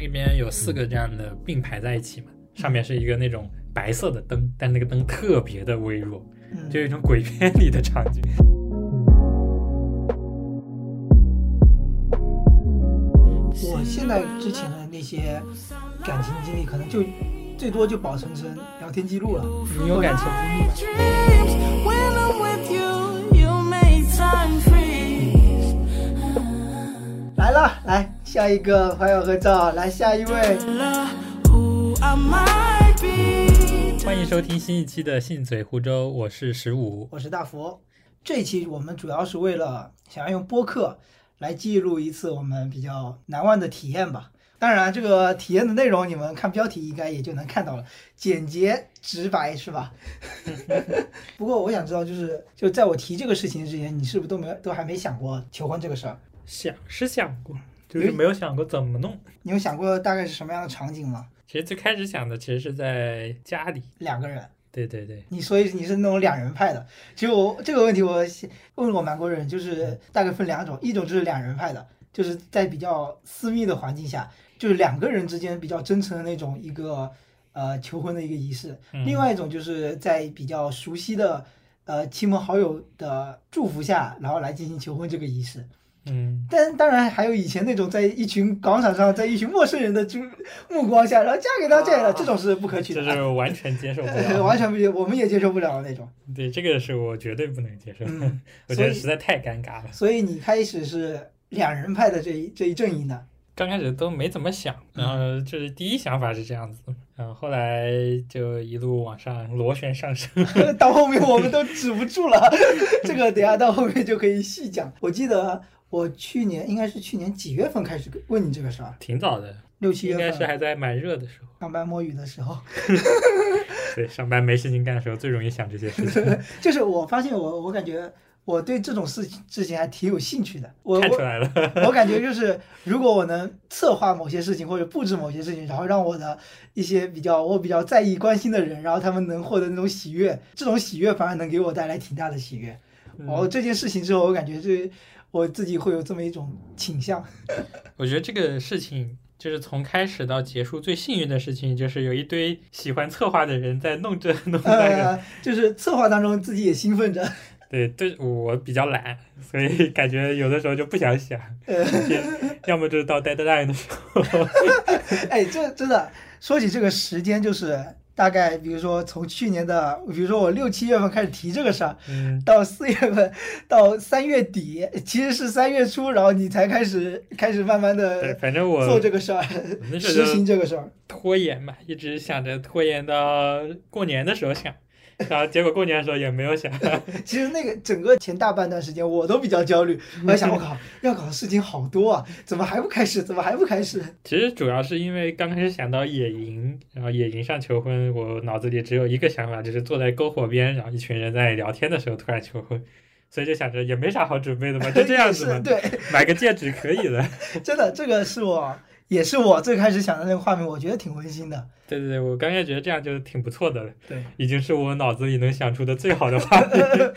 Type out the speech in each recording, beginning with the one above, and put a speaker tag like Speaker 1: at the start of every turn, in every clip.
Speaker 1: 那边有四个这样的并排在一起嘛，上面是一个那种白色的灯，但那个灯特别的微弱，
Speaker 2: 嗯
Speaker 1: 就有一种鬼片里的场景。
Speaker 2: 我现在之前的那些感情经历，可能就最多就保存成聊天记录了。
Speaker 1: 你有感情经历吗
Speaker 3: ？dreams. When I'm with you, you make time freeze.
Speaker 2: 来了，来下一个朋友合照，来下一位。
Speaker 1: 欢迎收听新一期的信嘴湖州，我是十五。
Speaker 2: 我是大佛。这一期我们主要是为了想要用播客来记录一次我们比较难忘的体验吧。当然，这个体验的内容你们看标题应该也就能看到了，简洁直白是吧？不过我想知道，就是就在我提这个事情之前，你是不是都没都还没想过求婚这个事儿？
Speaker 1: 想是想过，就是没有想过怎么弄。
Speaker 2: 你有想过大概是什么样的场景吗？
Speaker 1: 其实最开始想的其实是在家里，
Speaker 2: 两个人，
Speaker 1: 对对对，
Speaker 2: 你所以你是那种两人派的。其实我这个问题我问过蛮多人，就是大概分两种，一种就是两人派的，就是在比较私密的环境下，就是两个人之间比较真诚的那种一个呃求婚的一个仪式；
Speaker 1: 嗯
Speaker 2: 另外一种就是在比较熟悉的呃亲朋好友的祝福下，然后来进行求婚这个仪式。
Speaker 1: 嗯，
Speaker 2: 但当然还有以前那种在一群广场上，在一群陌生人的注目光下，然后嫁给他这样的，这种是不可取的，
Speaker 1: 这是完全接受不
Speaker 2: 呃
Speaker 1: 了。
Speaker 2: 完全不接，我们也接受不了的那种。
Speaker 1: 对，这个是我绝对不能接受，
Speaker 2: 嗯
Speaker 1: 我觉得实在太尴尬了。
Speaker 2: 所以你开始是两人派的这一这一阵营的，
Speaker 1: 刚开始都没怎么想，然后就是第一想法是这样子，然后后来就一路往上螺旋上升。
Speaker 2: 到后面我们都止不住了。这个等下到后面就可以细讲。我记得我去年应该是去年几月份开始问你这个事儿，
Speaker 1: 挺早的，
Speaker 2: 六七月
Speaker 1: 应该是还在蛮热的时候。
Speaker 2: 上班摸鱼的时候，
Speaker 1: 对，上班没事情干的时候最容易想这些事情，
Speaker 2: 就是我发现我我感觉我对这种事情事情还挺有兴趣的。我我
Speaker 1: 看出来了。
Speaker 2: 我感觉就是，如果我能策划某些事情或者布置某些事情，然后让我的一些比较我比较在意关心的人，然后他们能获得那种喜悦，这种喜悦反而能给我带来挺大的喜悦。哦，
Speaker 1: 嗯
Speaker 2: 这件事情之后，我感觉这我自己会有这么一种倾向。
Speaker 1: 我觉得这个事情就是从开始到结束最幸运的事情，就是有一堆喜欢策划的人在弄这弄那个。
Speaker 2: 呃，就是策划当中自己也兴奋着。
Speaker 1: 对对，我比较懒，所以感觉有的时候就不想想，
Speaker 2: 呃，
Speaker 1: 要么就是到 deadline 的时候。
Speaker 2: 哎，这真的说起这个时间，就是大概比如说从去年的，比如说我六七月份开始提这个事儿，
Speaker 1: 嗯，
Speaker 2: 到四月份，到三月底，其实是三月初，然后你才开始开始慢慢，的
Speaker 1: 反正我
Speaker 2: 做这个事儿，实行这个事儿。
Speaker 1: 拖延嘛，一直想着拖延到过年的时候想，然后结果过年的时候也没有想。
Speaker 2: 其实那个整个前大半段时间，我都比较焦虑，我在想，我靠，要搞的事情好多啊，怎么还不开始？怎么还不开始？
Speaker 1: 其实主要是因为刚开始想到野营，然后野营上求婚，我脑子里只有一个想法，就是坐在篝火边，然后一群人在聊天的时候突然求婚，所以就想着也没啥好准备的嘛，就这样子嘛
Speaker 2: 对，
Speaker 1: 买个戒指可以了。
Speaker 2: 真的，这个是我也是我最开始想的那个画面，我觉得挺温馨的。
Speaker 1: 对对对，我刚开始觉得这样就挺不错的了，
Speaker 2: 对，
Speaker 1: 已经是我脑子里能想出的最好的画面。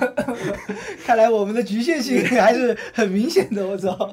Speaker 2: 看来我们的局限性还是很明显的，我操！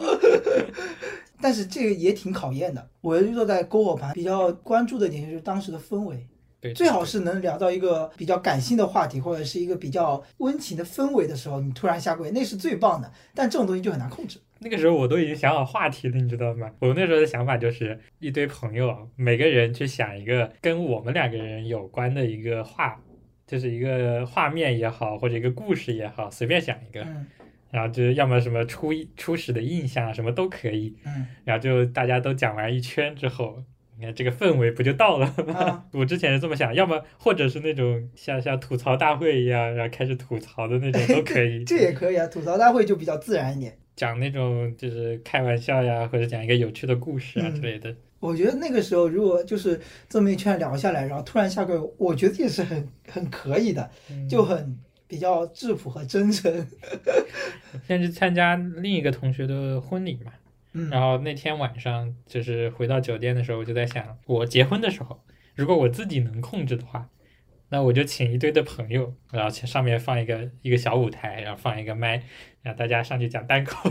Speaker 2: 但是这个也挺考验的。我坐在篝火旁，比较关注的点就是当时的氛围，
Speaker 1: 对，
Speaker 2: 最好是能聊到一个比较感性的话题，或者是一个比较温情的氛围的时候，你突然下跪，那是最棒的。但这种东西就很难控制。
Speaker 1: 那个时候我都已经想好话题了，你知道吗？我那时候的想法就是一堆朋友啊，每个人去想一个跟我们两个人有关的一个画，就是一个画面也好，或者一个故事也好，随便想一个，
Speaker 2: 嗯
Speaker 1: 然后就是要么什么初初始的印象啊，什么都可以，
Speaker 2: 嗯
Speaker 1: 然后就大家都讲完一圈之后。你看这个氛围不就到了吗？
Speaker 2: 啊
Speaker 1: 我之前是这么想，要么或者是那种像像吐槽大会一样，然后开始吐槽的那种都可以。
Speaker 2: 这也可以啊。吐槽大会就比较自然一点。
Speaker 1: 讲那种就是开玩笑呀，或者讲一个有趣的故事啊
Speaker 2: 嗯
Speaker 1: 之类的。
Speaker 2: 我觉得那个时候，如果就是这么一圈聊下来，然后突然下个，我觉得也是很很可以的，
Speaker 1: 嗯
Speaker 2: 就很比较质朴和真诚。
Speaker 1: 先去参加另一个同学的婚礼嘛，
Speaker 2: 嗯
Speaker 1: 然后那天晚上就是回到酒店的时候，我就在想，我结婚的时候，如果我自己能控制的话，那我就请一堆的朋友，然后上面放一个一个小舞台，然后放一个麦，让大家上去讲单口，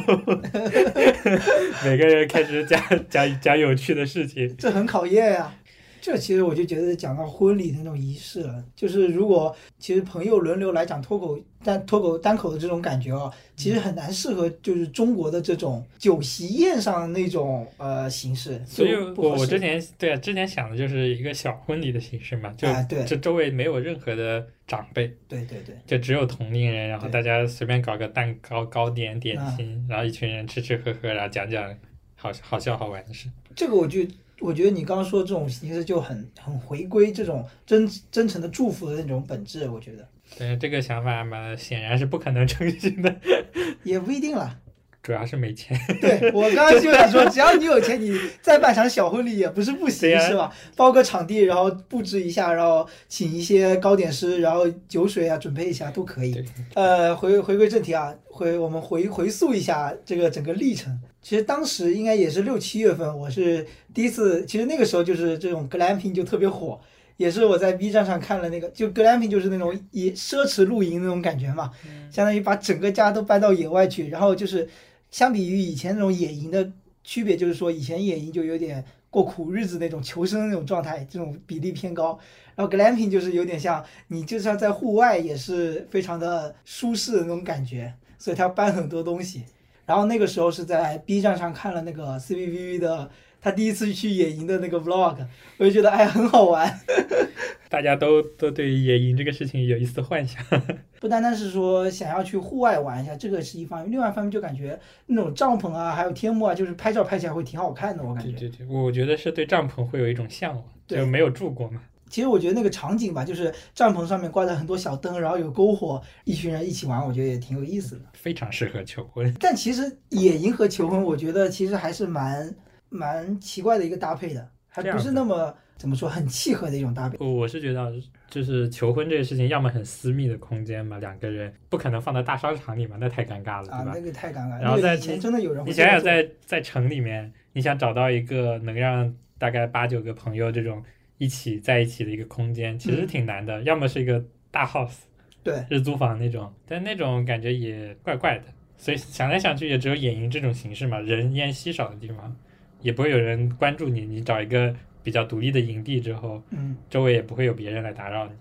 Speaker 1: 每个人开始讲讲讲有趣的事情。
Speaker 2: 这很考验呀、这其实我就觉得讲到婚礼的那种仪式了，就是如果其实朋友轮流来讲脱口单脱口单口的这种感觉啊，其实很难适合就是中国的这种酒席宴上的那种呃形式，
Speaker 1: 所以我我之前对啊，之前想的就是一个小婚礼的形式嘛，就这周围没有任何的长辈，
Speaker 2: 对对对，
Speaker 1: 就只有同龄人，然后大家随便搞个蛋糕、糕点、点
Speaker 2: 啊。
Speaker 1: 心，然后一群人吃吃喝喝，然后讲讲好好笑好玩的事。
Speaker 2: 这个我就我觉得你刚刚说的这种形式就很很回归这种真真诚的祝福的那种本质，我觉得。
Speaker 1: 但是这个想法嘛，显然是不可能成型的，
Speaker 2: 也不一定啦。
Speaker 1: 主要是没钱。
Speaker 2: 对我刚刚就想说，只要你有钱，你再办场小婚礼也不是不行，是吧？包个场地，然后布置一下，然后请一些糕点师，然后酒水啊准备一下都可以
Speaker 1: 对。
Speaker 2: 呃，回回归正题啊，回我们回回溯一下这个整个历程。其实当时应该也是六七月份，我是第一次，其实那个时候就是这种 glamping 就特别火。也是我在 B 站上看了那个，就 glamping 就是那种以奢侈露营那种感觉嘛，相当于把整个家都搬到野外去，然后就是相比于以前那种野营的区别，就是说以前野营就有点过苦日子那种求生那种状态，这种比例偏高。然后 glamping 就是有点像你就算在户外也是非常的舒适的那种感觉，所以他搬很多东西。然后那个时候是在 B 站上看了那个 CBBV 的他第一次去野营的那个 vlog，我就觉得哎很好玩。
Speaker 1: 大家都都对于野营这个事情有一丝幻想。
Speaker 2: 不单单是说想要去户外玩一下，这个是一方面，另外一方面就感觉那种帐篷啊，还有天幕啊，就是拍照拍起来会挺好看的，我感觉。
Speaker 1: 对对对，我觉得是对帐篷会有一种向往，就没有住过嘛。
Speaker 2: 其实我觉得那个场景吧，就是帐篷上面挂着很多小灯，然后有篝火，一群人一起玩，我觉得也挺有意思的。
Speaker 1: 非常适合求婚。
Speaker 2: 但其实野营和求婚，我觉得其实还是蛮蛮奇怪的一个搭配的，还不是那么怎么说很契合的一种搭配。
Speaker 1: 我我是觉得，就是求婚这个事情，要么很私密的空间嘛，两个人不可能放在大商场里嘛，那太尴尬了，
Speaker 2: 啊，
Speaker 1: 对吧？
Speaker 2: 那个太尴尬了。
Speaker 1: 然后在你想想在，在城里面，你想找到一个能让大概八九个朋友这种一起在一起的一个空间，其实
Speaker 2: 嗯
Speaker 1: 挺难的。要么是一个大 house
Speaker 2: 对
Speaker 1: 日租房那种，但那种感觉也怪怪的。所以想来想去，也只有野营这种形式嘛，人烟稀少的地方，也不会有人关注你。你找一个比较独立的营地之后，
Speaker 2: 嗯，
Speaker 1: 周围也不会有别人来打扰你。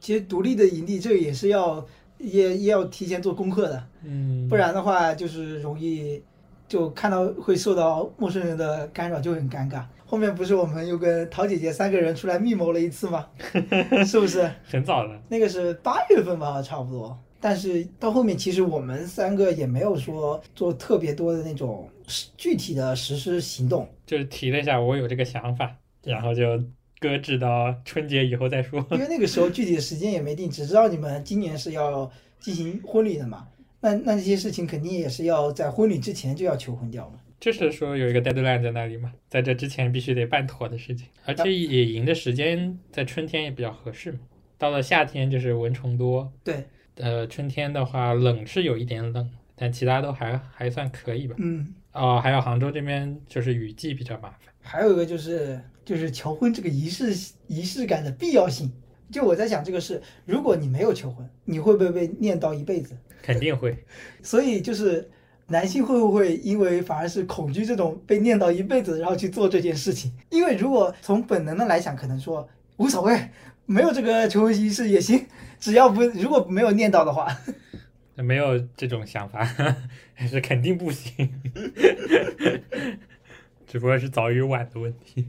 Speaker 2: 其实独立的营地这个也是要也也要提前做功课的。
Speaker 1: 嗯，
Speaker 2: 不然的话就是容易就看到会受到陌生人的干扰，就很尴尬。后面不是我们又跟陶姐姐三个人出来密谋了一次吗？是不是？
Speaker 1: 很早了。
Speaker 2: 那个是八月份吧，差不多。但是到后面，其实我们三个也没有说做特别多的那种具体的实施行动。
Speaker 1: 就是提了一下我有这个想法，然后就搁置到春节以后再说。
Speaker 2: 因为那个时候具体的时间也没定，只知道你们今年是要进行婚礼的嘛。那那这些事情肯定也是要在婚礼之前就要求婚掉嘛。
Speaker 1: 就是说有一个 deadline 在那里嘛，在这之前必须得办妥的事情，而且野营的时间在春天也比较合适嘛。到了夏天就是蚊虫多，
Speaker 2: 对，
Speaker 1: 呃，春天的话冷是有一点冷，但其他都还还算可以吧。
Speaker 2: 嗯，
Speaker 1: 哦，还有杭州这边就是雨季比较麻烦。
Speaker 2: 还有一个就是就是求婚这个仪式仪式感的必要性。就我在想这个事，如果你没有求婚，你会不会被念叨一辈子？
Speaker 1: 肯定会，
Speaker 2: 所以就是男性会不会因为反而是恐惧这种被念叨一辈子，然后去做这件事情？因为如果从本能的来讲，可能说无所谓，没有这个求婚仪式也行，只要不如果没有念到的话，
Speaker 1: 没有这种想法 是肯定不行，只不过是早与晚的问题。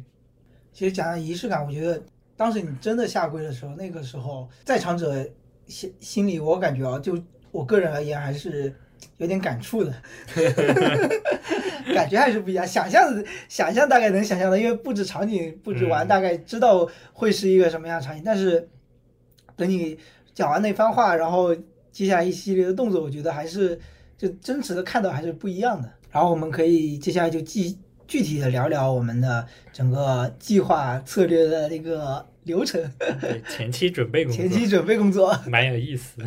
Speaker 2: 其实讲到仪式感，我觉得当时你真的下跪的时候，那个时候在场者心心里，我感觉啊，就我个人而言还是有点感触的，感觉还是不一样。想象想象大概能想象的，因为布置场景布置完，
Speaker 1: 嗯
Speaker 2: 大概知道会是一个什么样的场景，但是等你讲完那番话，然后接下来一系列的动作，我觉得还是就真实的看到还是不一样的。然后我们可以接下来就具具体的聊聊我们的整个计划策略的一个流程，
Speaker 1: 对前期准备工作，
Speaker 2: 前期准备工作。
Speaker 1: 蛮有意思的。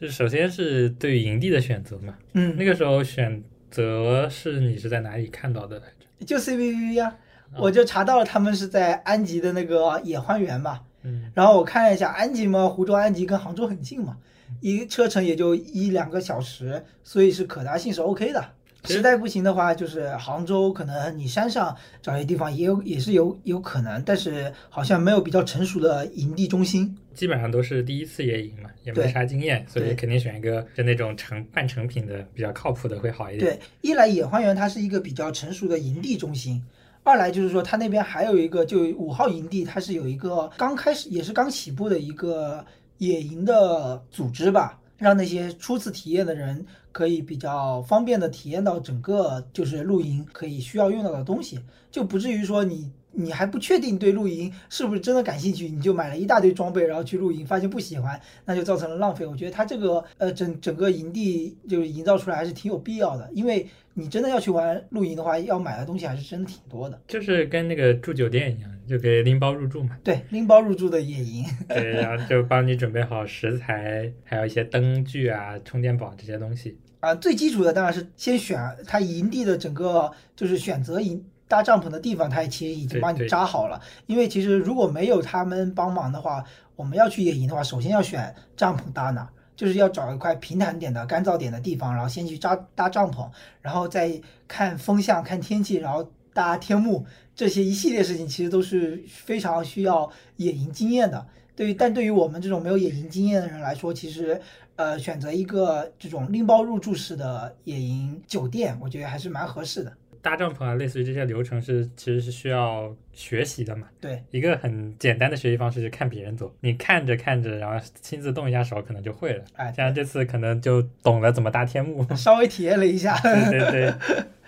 Speaker 1: 就首先是对于营地的选择嘛，
Speaker 2: 嗯，
Speaker 1: 那个时候选择是你是在哪里看到的来着？
Speaker 2: 就 C B V 呀、
Speaker 1: 啊
Speaker 2: 我就查到了他们是在安吉的那个野花园嘛。
Speaker 1: 嗯，
Speaker 2: 然后我看了一下安吉嘛，湖州安吉跟杭州很近嘛，一个车程也就一两个小时，所以是可达性是 OK 的。
Speaker 1: 实
Speaker 2: 实在不行的话，就是杭州，可能你山上找些地方也有，也是有有可能，但是好像没有比较成熟的营地中心。
Speaker 1: 基本上都是第一次野营嘛，也没啥经验，所以肯定选一个就那种成半成品的比较靠谱的会好一点。
Speaker 2: 对，一来野花园它是一个比较成熟的营地中心，二来就是说它那边还有一个，就五号营地，它是有一个刚开始也是刚起步的一个野营的组织吧，让那些初次体验的人可以比较方便的体验到整个就是露营可以需要用到的东西，就不至于说你。你还不确定对露营是不是真的感兴趣，你就买了一大堆装备，然后去露营，发现不喜欢，那就造成了浪费。我觉得它这个呃整整个营地就是营造出来还是挺有必要的，因为你真的要去玩露营的话，要买的东西还是真的挺多的。
Speaker 1: 就是跟那个住酒店一样，就可以拎包入住嘛。
Speaker 2: 对，拎包入住的野营，
Speaker 1: 对，然后就帮你准备好食材，还有一些灯具啊、充电宝这些东西。
Speaker 2: 啊，最基础的当然是先选它营地的整个就是选择营搭帐篷的地方，它其实已经帮你扎好了。因为其实如果没有他们帮忙的话，我们要去野营的话，首先要选帐篷搭哪，就是要找一块平坦点的、干燥点的地方，然后先去扎搭帐篷，然后再看风向、看天气，然后搭天幕，这些一系列事情其实都是非常需要野营经验的。对于，但对于我们这种没有野营经验的人来说，其实呃，选择一个这种拎包入住式的野营酒店，我觉得还是蛮合适的。
Speaker 1: 搭帐篷啊，类似于这些流程是其实是需要学习的嘛。
Speaker 2: 对，
Speaker 1: 一个很简单的学习方式是看别人做，你看着看着，然后亲自动一下手，可能就会了。
Speaker 2: 哎，
Speaker 1: 像这次可能就懂了怎么搭天幕。
Speaker 2: 稍微体验了一下，
Speaker 1: 对对对，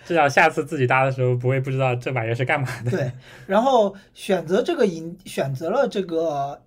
Speaker 1: 至少下次自己搭的时候不会不知道这玩意儿是干嘛的。
Speaker 2: 对，然后选择这个营，选择了这个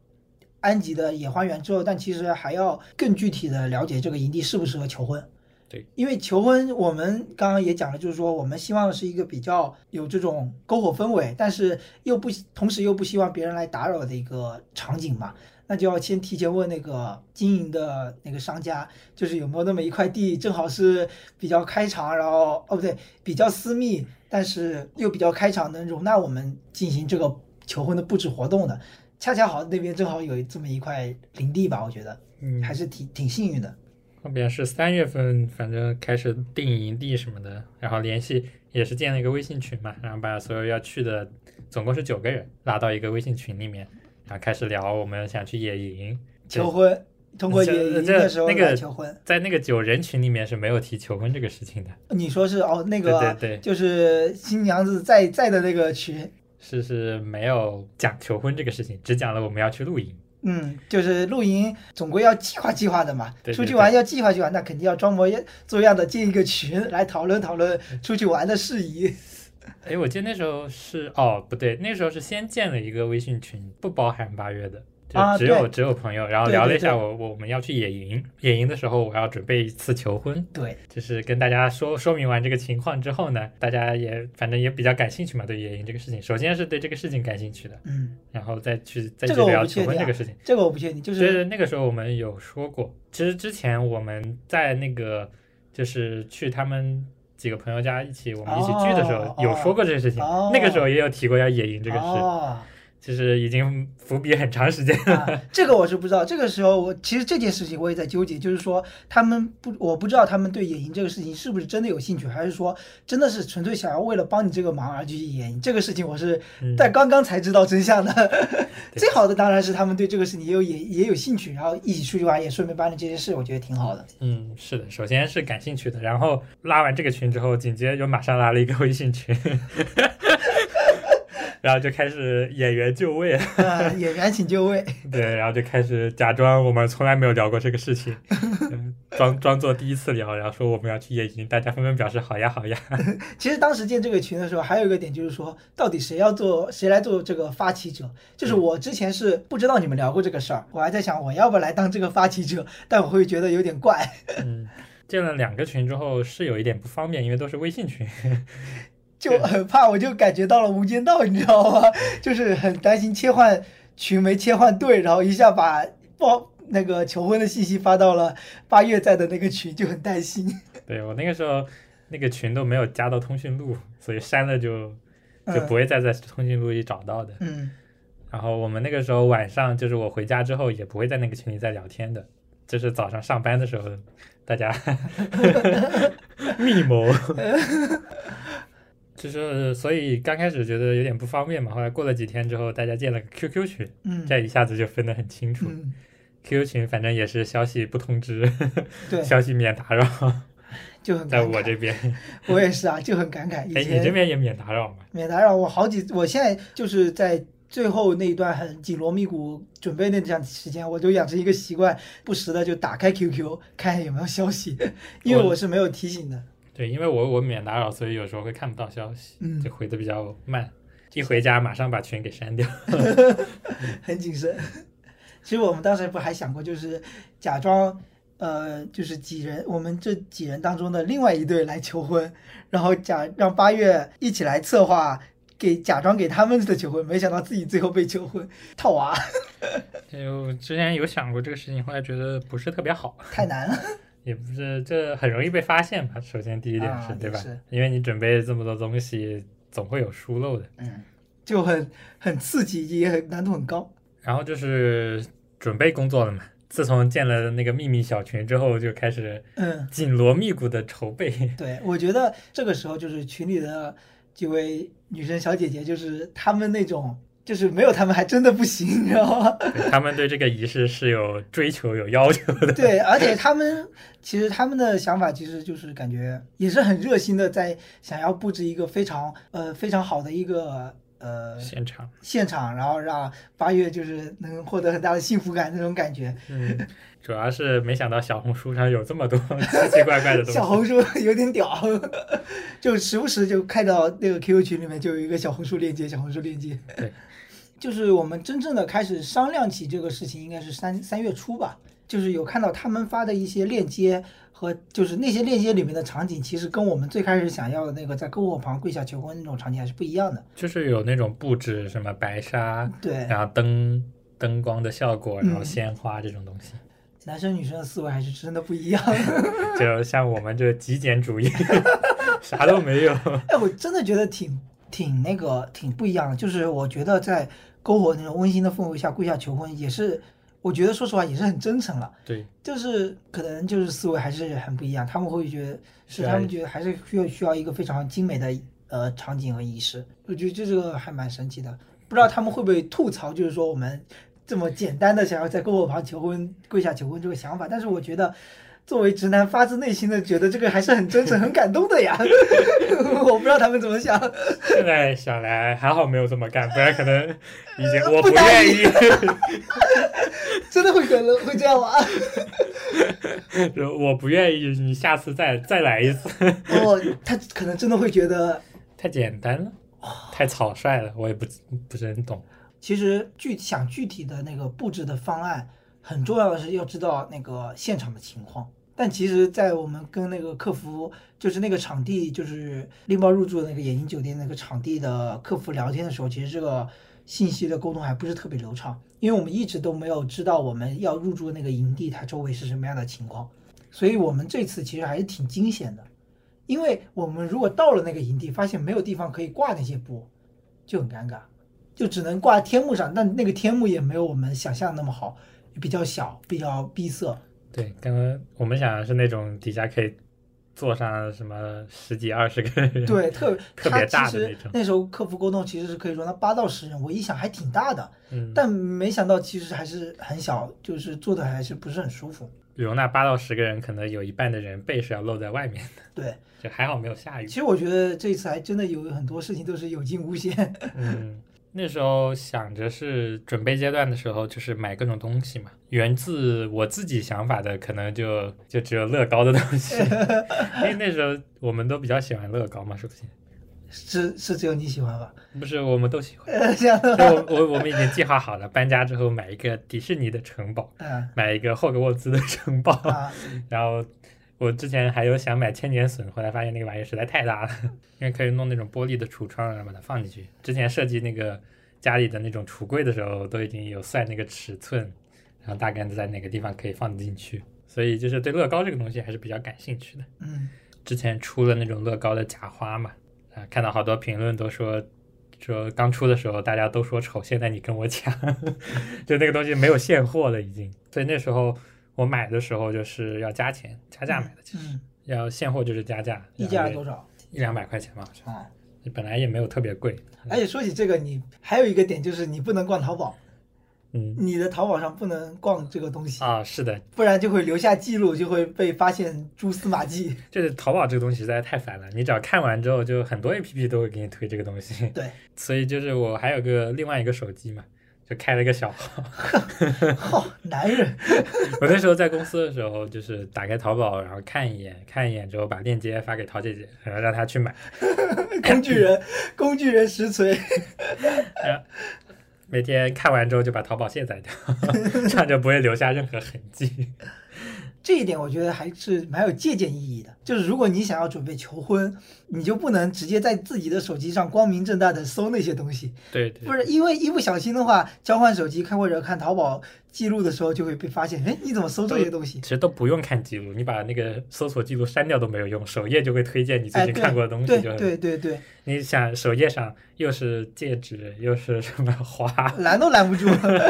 Speaker 2: 安吉的野花园之后，但其实还要更具体的了解这个营地适不适合求婚。
Speaker 1: 对，
Speaker 2: 因为求婚我们刚刚也讲了，就是说我们希望是一个比较有这种篝火氛围，但是又不同时又不希望别人来打扰的一个场景嘛。那就要先提前问那个经营的那个商家，就是有没有那么一块地，正好是比较开场，然后哦不对，比较私密，但是又比较开场，能容纳我们进行这个求婚的布置活动的。恰恰好那边正好有这么一块林地吧，我觉得
Speaker 1: 嗯，
Speaker 2: 还是挺挺幸运的。
Speaker 1: 后边是三月份，反正开始定营地什么的，然后联系也是建了一个微信群嘛，然后把所有要去的，总共是九个人拉到一个微信群里面，然后开始聊我们想去野营。
Speaker 2: 求婚，通过野营
Speaker 1: 这
Speaker 2: 的时候
Speaker 1: 那个
Speaker 2: 来求婚。
Speaker 1: 在那个九人群里面是没有提求婚这个事情的，
Speaker 2: 你说是哦，那个
Speaker 1: 对对对
Speaker 2: 就是新娘子在在的那个群，
Speaker 1: 是是没有讲求婚这个事情，只讲了我们要去露营。
Speaker 2: 嗯，就是露营总归要计划计划的嘛，
Speaker 1: 对对
Speaker 2: 出去玩要计划计划，那肯定要装模作样的建一个群来讨论讨论出去玩的事宜。
Speaker 1: 哎，我记得那时候是哦，不对，那时候是先建了一个微信群，不包含八月的，就
Speaker 2: 啊
Speaker 1: 只有、
Speaker 2: 对
Speaker 1: 只有朋友，然后聊了一下我我们要去野营，野营的时候我要准备一次求婚，
Speaker 2: 对，
Speaker 1: 就是跟大家说说明完这个情况之后呢，大家也反正也比较感兴趣嘛，对野营这个事情，首先是对这个事情感兴趣的，
Speaker 2: 嗯，
Speaker 1: 然后再去再去聊求婚这个事情。
Speaker 2: 这个我不确定，就
Speaker 1: 对
Speaker 2: 是
Speaker 1: 对，那个时候我们有说过，其实之前我们在那个就是去他们几个朋友家一起我们一起聚的时候、
Speaker 2: 哦
Speaker 1: 有说过这个事情，
Speaker 2: 哦
Speaker 1: 那个时候也有提过要野营这个事，
Speaker 2: 哦。
Speaker 1: 就是已经伏笔很长时间了。
Speaker 2: 啊，这个我是不知道。这个时候我其实这件事情我也在纠结，就是说他们不，我不知道他们对野营这个事情是不是真的有兴趣，还是说真的是纯粹想要为了帮你这个忙而去野营。这个事情我是
Speaker 1: 嗯
Speaker 2: 在刚刚才知道真相的。最好的当然是他们对这个事情也有也也有兴趣，然后一起出去玩，也顺便办了这件事，我觉得挺好的。
Speaker 1: 嗯，是的，首先是感兴趣的，然后拉完这个群之后，紧接着又马上拉了一个微信群，然后就开始演员就位
Speaker 2: 演员请就位。
Speaker 1: 对，然后就开始假装我们从来没有聊过这个事情，嗯装装作第一次聊，然后说我们要去野营，大家纷纷表示好呀好呀。
Speaker 2: 其实当时建这个群的时候，还有一个点就是说，到底谁要做，谁来做这个发起者？就是我之前是不知道你们聊过这个事儿，我还在想我要不来当这个发起者，但我会觉得有点怪。
Speaker 1: 嗯，建了两个群之后是有一点不方便，因为都是微信群。
Speaker 2: 就很怕，我就感觉到了《无间道》，你知道吗？就是很担心切换群没切换对，然后一下把报那个求婚的信息发到了八月在的那个群，就很担心。
Speaker 1: 对我那个时候那个群都没有加到通讯录，所以删了就就
Speaker 2: 嗯
Speaker 1: 不会再在通讯录里找到的。
Speaker 2: 嗯，
Speaker 1: 然后我们那个时候晚上，就是我回家之后也不会在那个群里再聊天的，就是早上上班的时候，大家 密谋。就是，所以刚开始觉得有点不方便嘛，后来过了几天之后，大家建了个 QQ 群，
Speaker 2: 嗯
Speaker 1: 这一下子就分得很清楚。
Speaker 2: 嗯
Speaker 1: ，QQ 群反正也是消息不通知，
Speaker 2: 对，
Speaker 1: 消息免打扰，
Speaker 2: 就很
Speaker 1: 在。我这边。
Speaker 2: 我也是啊，就很感慨。以
Speaker 1: 哎，你这边也免打扰吗？
Speaker 2: 免打扰我好几，我现在就是在最后那一段很紧锣密鼓准备那段时间，我就养成一个习惯，不时的就打开 QQ 看有没有消息，因为
Speaker 1: 我
Speaker 2: 我是没有提醒的。
Speaker 1: 对，因为我我免打扰，所以有时候会看不到消息，
Speaker 2: 嗯
Speaker 1: 就回的比较慢。一回家马上把群给删掉。
Speaker 2: 很谨慎。其实我们当时不还想过，就是假装，呃，就是几人，我们这几人当中的另外一对来求婚，然后假让八月一起来策划，给假装给他们的求婚，没想到自己最后被求婚，套娃
Speaker 1: 就之前有想过这个事情，后来觉得不是特别好，
Speaker 2: 太难了。
Speaker 1: 也不是这很容易被发现吧。首先第一点是、
Speaker 2: 啊
Speaker 1: 对吧？因为你准备这么多东西，总会有疏漏的。
Speaker 2: 嗯，就很很刺激，也很难度很高。
Speaker 1: 然后就是准备工作了嘛。自从建了那个秘密小群之后，就开始
Speaker 2: 嗯，
Speaker 1: 紧锣密鼓的筹备。
Speaker 2: 对，我觉得这个时候就是群里的几位女生小姐姐，就是她们那种，就是没有他们还真的不行，你知道吗？
Speaker 1: 他们对这个仪式是有追求、有要求的。
Speaker 2: 对，而且他们其实他们的想法其实就是感觉也是很热心的，在想要布置一个非常呃非常好的一个呃
Speaker 1: 现场，
Speaker 2: 现场，然后让八月就是能获得很大的幸福感那种感觉。
Speaker 1: 嗯，主要是没想到小红书上有这么多奇奇怪怪的东西。
Speaker 2: 小红书 有点屌，就时不时就看到那个 QQ 群里面就有一个小红书链接，小红书链接。
Speaker 1: 对，
Speaker 2: 就是我们真正的开始商量起这个事情，应该是三三月初吧。就是有看到他们发的一些链接和就是那些链接里面的场景，其实跟我们最开始想要的那个在篝火旁跪下求婚那种场景还是不一样的。
Speaker 1: 就是有那种布置，什么白纱，
Speaker 2: 对，
Speaker 1: 然后灯灯光的效果，然后
Speaker 2: 嗯
Speaker 1: 鲜花这种东西。
Speaker 2: 男生女生的思维还是真的不一样。
Speaker 1: 就像我们这极简主义，啥都没有。
Speaker 2: 哎，我真的觉得挺挺那个挺不一样的，就是我觉得在篝火那种温馨的氛围下跪下求婚，也是我觉得说实话也是很真诚了。
Speaker 1: 对，
Speaker 2: 就是可能就是思维还是很不一样，他们会觉得是他们觉得还是需要需要一个非常精美的呃场景和仪式，我觉得这个还蛮神奇的。不知道他们会不会吐槽，就是说我们这么简单的想要在篝火旁求婚、跪下求婚这个想法，但是我觉得。作为直男，发自内心的觉得这个还是很真诚、很感动的呀。我不知道他们怎么想。
Speaker 1: 现在想来还好没有这么干，不然可能已经我不愿意，
Speaker 2: 真的会可能会这样吗？
Speaker 1: 就我不愿意，你下次再再来一次。
Speaker 2: 哦，他可能真的会觉得
Speaker 1: 太简单了，太草率了，我也不不是很懂。
Speaker 2: 其实具想具体的那个布置的方案，很重要的是要知道那个现场的情况。但其实，在我们跟那个客服，就是那个场地，就是拎包入住的那个野营酒店那个场地的客服聊天的时候，其实这个信息的沟通还不是特别流畅，因为我们一直都没有知道我们要入住的那个营地它周围是什么样的情况，所以我们这次其实还是挺惊险的，因为我们如果到了那个营地，发现没有地方可以挂那些布，就很尴尬。就只能挂天幕上，但那个天幕也没有我们想象那么好，比较小，比较闭塞。
Speaker 1: 对，刚刚我们想的是那种底下可以坐上什么十几二十个人，
Speaker 2: 对，特
Speaker 1: 特别大的那种
Speaker 2: 那时候客服沟通其实是可以容纳八到十人，我一想还挺大的，
Speaker 1: 嗯，
Speaker 2: 但没想到其实还是很小，就是坐的还是不是很舒服。
Speaker 1: 容纳八到十个人，可能有一半的人背是要露在外面的，
Speaker 2: 对，
Speaker 1: 就还好没有下雨
Speaker 2: 其。实我觉得这次还真的有很多事情都是有惊无险。
Speaker 1: 嗯，那时候想着是准备阶段的时候，就是买各种东西嘛。源自我自己想法的，可能就就只有乐高的东西，因为那时候我们都比较喜欢乐高嘛，是不是？
Speaker 2: 是是只有你喜欢吧？
Speaker 1: 不是，我们都喜欢。
Speaker 2: 呃，这样
Speaker 1: 我我我们已经计划好了，搬家之后买一个迪士尼的城堡，
Speaker 2: 嗯
Speaker 1: 买一个霍格沃兹的城堡，
Speaker 2: 啊，
Speaker 1: 然后我之前还有想买千年隼，后来发现那个玩意实在太大了，因为可以弄那种玻璃的橱窗，然后把它放进去。之前设计那个家里的那种橱柜的时候，都已经有算那个尺寸，然后大概在哪个地方可以放得进去，所以就是对乐高这个东西还是比较感兴趣的。
Speaker 2: 嗯，
Speaker 1: 之前出了那种乐高的假花嘛，啊，看到好多评论都说说刚出的时候大家都说丑，现在你跟我抢，就那个东西没有现货了已经，所以那时候我买的时候就是要加钱加价买的，其实、
Speaker 2: 嗯
Speaker 1: 要现货就是加价，
Speaker 2: 一价多少
Speaker 1: 一两百块钱吧，好像
Speaker 2: 啊？
Speaker 1: 本来也没有特别贵。
Speaker 2: 而且说起这个，你还有一个点就是你不能逛淘宝，
Speaker 1: 嗯
Speaker 2: 你的淘宝上不能逛这个东西，
Speaker 1: 啊，是的，
Speaker 2: 不然就会留下记录，就会被发现蛛丝马迹。
Speaker 1: 就是淘宝这个东西实在太烦了，你只要看完之后，就很多 A P P 都会给你推这个东西。
Speaker 2: 对，
Speaker 1: 所以就是我还有个另外一个手机嘛，就开了个小号。
Speaker 2: 好、男人，
Speaker 1: 我那时候在公司的时候，就是打开淘宝，然后看一眼，看一眼之后把链接发给陶姐姐，然后让她去买。
Speaker 2: 工具人，工具人实锤。
Speaker 1: 每天看完之后就把淘宝卸载掉，这样就不会留下任何痕迹。
Speaker 2: 这一点我觉得还是蛮有借鉴意义的。就是如果你想要准备求婚，你就不能直接在自己的手机上光明正大的搜那些东西，
Speaker 1: 对对
Speaker 2: 不是因为一不小心的话，交换手机看或者看淘宝记录的时候就会被发现，哎，你怎么搜这些东西？
Speaker 1: 其实都不用看记录，你把那个搜索记录删掉都没有用，首页就会推荐你最
Speaker 2: 哎，
Speaker 1: 近看过的东西。
Speaker 2: 对
Speaker 1: 就
Speaker 2: 对对对，
Speaker 1: 你想首页上又是戒指，又是什么花，
Speaker 2: 拦都拦不住。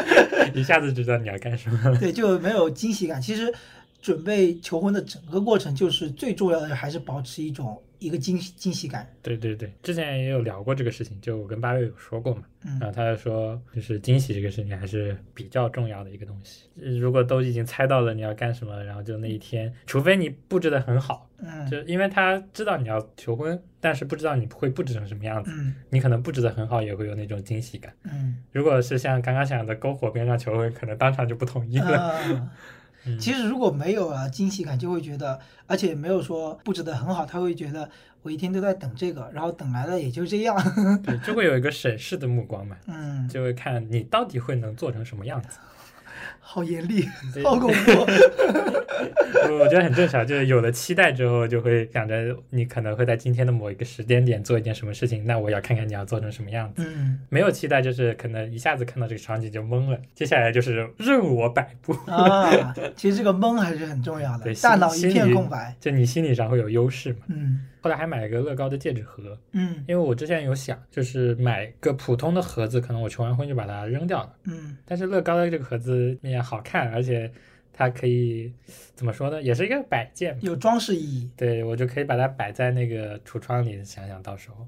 Speaker 1: 一下子知道你要干什么了。
Speaker 2: 对，就没有惊喜感。其实准备求婚的整个过程，就是最重要的还是保持一种一个惊喜惊喜感。
Speaker 1: 对对对，之前也有聊过这个事情，就我跟八月有说过嘛，
Speaker 2: 嗯
Speaker 1: 然后他就说，就是惊喜这个事情还是比较重要的一个东西。呃如果都已经猜到了你要干什么，然后就那一天，除非你布置的很好，
Speaker 2: 嗯
Speaker 1: 就因为他知道你要求婚，但是不知道你会布置成什么样子，
Speaker 2: 嗯
Speaker 1: 你可能布置的很好，也会有那种惊喜感。
Speaker 2: 嗯
Speaker 1: 如果是像刚刚想的篝火边上求婚，可能当场就不同意了。
Speaker 2: 啊。
Speaker 1: 嗯
Speaker 2: 其实如果没有了惊喜感，就会觉得，而且没有说布置的很好，他会觉得我一天都在等这个，然后等来了也就这样。
Speaker 1: 对，就会有一个审视的目光嘛，
Speaker 2: 嗯，
Speaker 1: 就会看你到底会能做成什么样子。
Speaker 2: 好严厉，
Speaker 1: 对
Speaker 2: 好恐怖。
Speaker 1: 我觉得很正常，就是有了期待之后，就会想着你可能会在今天的某一个时间点做一件什么事情，那我要看看你要做成什么样子。
Speaker 2: 嗯
Speaker 1: 没有期待，就是可能一下子看到这个场景就懵了，接下来就是任我摆布，
Speaker 2: 啊，其实这个懵还是很重要的
Speaker 1: 对，，
Speaker 2: 大脑一片空白。
Speaker 1: 就你心理上会有优势嘛。
Speaker 2: 嗯
Speaker 1: 后来还买了个乐高的戒指盒，
Speaker 2: 嗯
Speaker 1: 因为我之前有想，就是买个普通的盒子，可能我求完婚就把它扔掉了。
Speaker 2: 嗯
Speaker 1: 但是乐高的这个盒子也好看，而且它可以怎么说呢，也是一个摆件。
Speaker 2: 有装饰意义。
Speaker 1: 对我就可以把它摆在那个橱窗里，想想到时候，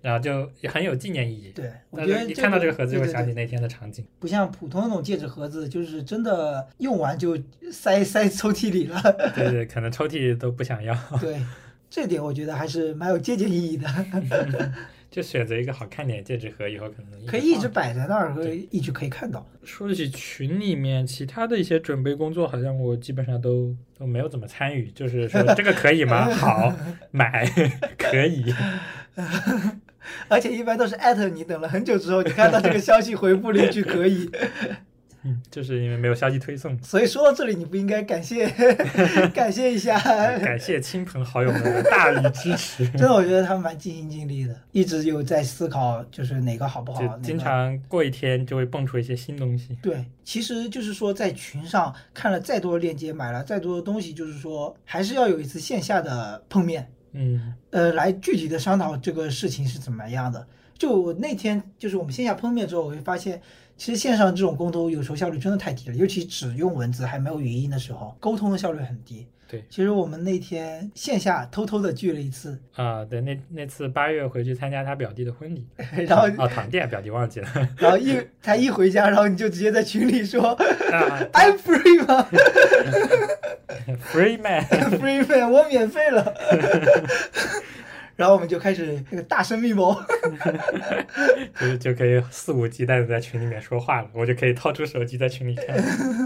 Speaker 1: 然后就也很有纪念意义。
Speaker 2: 对，我觉得一
Speaker 1: 看到这个盒子，就会想起那天的场景。
Speaker 2: 不像普通那种戒指盒子，就是真的用完就塞 塞抽屉里了。
Speaker 1: 对对，可能抽屉都不想要，
Speaker 2: 对，这点我觉得还是蛮有借鉴意义的，
Speaker 1: 就选择一个好看点的戒指盒，以后可能
Speaker 2: 可以一直。摆在那儿，可以一直可以看到。
Speaker 1: 说起群里面其他的一些准备工作，好像我基本上都都没有怎么参与。就是说 这个可以吗？好，买可以。
Speaker 2: 而且一般都是艾特你，等了很久之后，你看到这个消息回复了一句可以。
Speaker 1: 嗯，就是因为没有消息推送。
Speaker 2: 所以说到这里，你不应该感谢 感谢一下。
Speaker 1: 感谢亲朋好友们的大力支持。
Speaker 2: 真的，我觉得他们蛮尽心尽力的，一直有在思考，就是哪个好不好。
Speaker 1: 经常过一天就会蹦出一些新东西。
Speaker 2: 对，其实就是说，在群上看了再多的链接，买了再多的东西，就是说，还是要有一次线下的碰面，
Speaker 1: 嗯
Speaker 2: 呃，来具体的商讨这个事情是怎么样的。就我那天就是我们线下碰面之后，我会发现，其实线上这种沟通有时候效率真的太低了，尤其只用文字还没有语音的时候，沟通的效率很低。
Speaker 1: 对
Speaker 2: 其实我们那天线下偷偷的聚了一次，
Speaker 1: 啊，对，那那次八月回去参加他表弟的婚礼，
Speaker 2: 然后
Speaker 1: 哦，堂弟啊表弟忘记了
Speaker 2: 然后一他一回家，然后你就直接在群里说
Speaker 1: 啊
Speaker 2: I'm free 吗
Speaker 1: ，Free
Speaker 2: Man，？free man，我免费了。然后我们就开始那个大声密谋，
Speaker 1: 就是就可以肆无忌惮的在群里面说话了，我就可以掏出手机在群里看。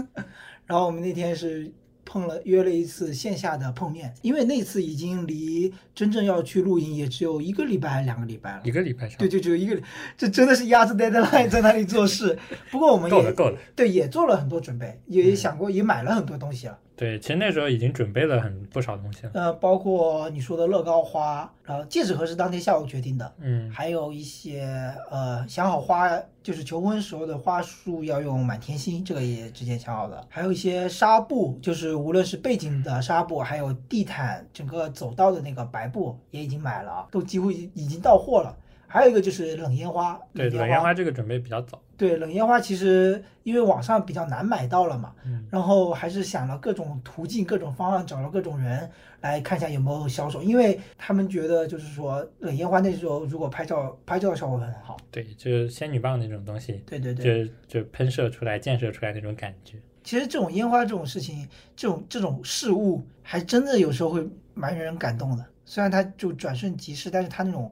Speaker 2: 然后我们那天是碰了约了一次线下的碰面，因为那次已经离真正要去露营也只有一个礼拜还是两个礼拜了
Speaker 1: 一。个礼拜上
Speaker 2: 对，，就只有一个礼，这真的是压着 deadline 在那里做事。不过我们也
Speaker 1: 够了够了。
Speaker 2: 对也做了很多准备，也想过也买了很多东西了。
Speaker 1: 对，其实那时候已经准备了很不少东西了。
Speaker 2: 呃，包括你说的乐高花，然后戒指盒是当天下午决定的，
Speaker 1: 嗯，
Speaker 2: 还有一些呃想好花，就是求婚时候的花束要用满天星，这个也之前想好的。还有一些纱布，就是无论是背景的纱布，还有地毯整个走道的那个白布也已经买了，都几乎已已经到货了。还有一个就是冷烟花，
Speaker 1: 对，冷
Speaker 2: 烟
Speaker 1: 烟花这个准备比较早。
Speaker 2: 对，冷烟花其实因为网上比较难买到了嘛，
Speaker 1: 嗯
Speaker 2: 然后还是想了各种途径、各种方案，找了各种人来看一下有没有销售，因为他们觉得就是说冷烟花那时候如果拍照拍照效果很好。
Speaker 1: 对，就是仙女棒那种东西，
Speaker 2: 对对对，
Speaker 1: 就就喷射出来、溅射出来那种感觉。
Speaker 2: 其实这种烟花这种事情，这种这种事物，还真的有时候会蛮让人感动的。虽然它就转瞬即逝，但是它那种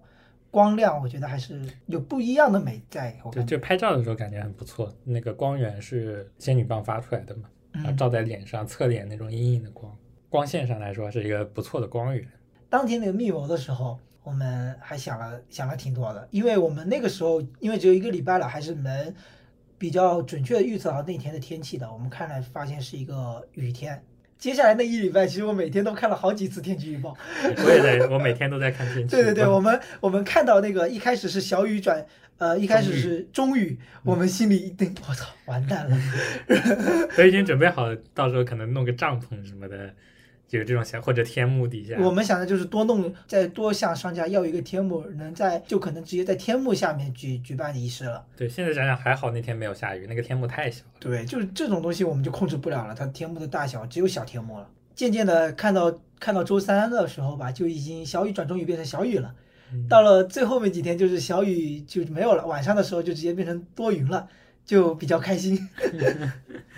Speaker 2: 光亮，我觉得还是有不一样的美在。
Speaker 1: 对，就拍照的时候感觉很不错。那个光源是仙女棒发出来的嘛，然后
Speaker 2: 嗯，
Speaker 1: 照在脸上，侧脸那种阴影的光，光线上来说是一个不错的光源。
Speaker 2: 当天那个密谋的时候，我们还想了想了挺多的，因为我们那个时候因为只有一个礼拜了，还是能比较准确的预测到那天的天气的。我们看来发现是一个雨天。接下来那一礼拜，其实我每天都看了好几次天气预报。
Speaker 1: 我也在，我每天都在看天气。
Speaker 2: 对对对，我们我们看到那个一开始是小雨转，呃，一开始是中雨，我们心里一定，我操，完蛋了。
Speaker 1: 我已经准备好，到时候可能弄个帐篷什么的，有这种想或者天幕底下。
Speaker 2: 我们想的就是多弄，再多向商家要一个天幕，能在就可能直接在天幕下面举举办仪式了。
Speaker 1: 对，现在想想还好那天没有下雨，那个天幕太小了。
Speaker 2: 对，就是这种东西我们就控制不了了，它天幕的大小只有小天幕了。渐渐的看到看到周三的时候吧，就已经小雨转中雨变成小雨了。
Speaker 1: 嗯
Speaker 2: 到了最后面几天，就是小雨就没有了，晚上的时候就直接变成多云了，就比较开心。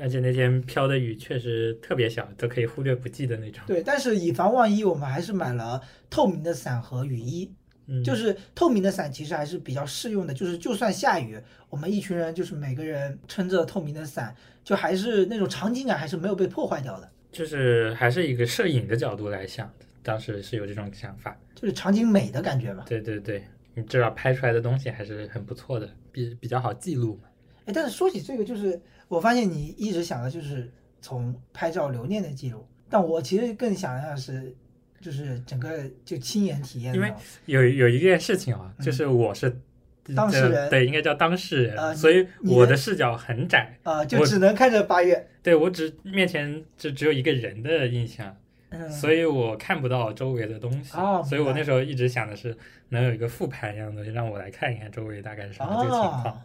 Speaker 1: 而且那天飘的雨确实特别小，都可以忽略不计的那种。
Speaker 2: 对，但是以防万一，我们还是买了透明的伞和雨衣。
Speaker 1: 嗯，
Speaker 2: 就是透明的伞其实还是比较适用的，就是就算下雨，我们一群人就是每个人撑着透明的伞，就还是那种场景感还是没有被破坏掉的，
Speaker 1: 就是还是一个摄影的角度来想，当时是有这种想法。
Speaker 2: 就是场景美的感觉嘛。
Speaker 1: 对对对，你至少拍出来的东西还是很不错的，比比较好记录嘛。
Speaker 2: 哎，但是说起这个，就是我发现你一直想的就是从拍照留念的记录，但我其实更想要的是，就是整个就亲眼体验
Speaker 1: 因为有有一件事情啊，
Speaker 2: 嗯
Speaker 1: 就是我是。
Speaker 2: 当事人
Speaker 1: 对，应该叫当事人，
Speaker 2: 呃
Speaker 1: 所以我的视角很窄，
Speaker 2: 啊、就只能看着八月，
Speaker 1: 对我只面前就只有一个人的印象，
Speaker 2: 嗯，
Speaker 1: 所以我看不到周围的东西，
Speaker 2: 哦
Speaker 1: 所以我那时候一直想的是能有一个复盘一样的东西，让我来看一看周围大概是什么这个情况，
Speaker 2: 啊，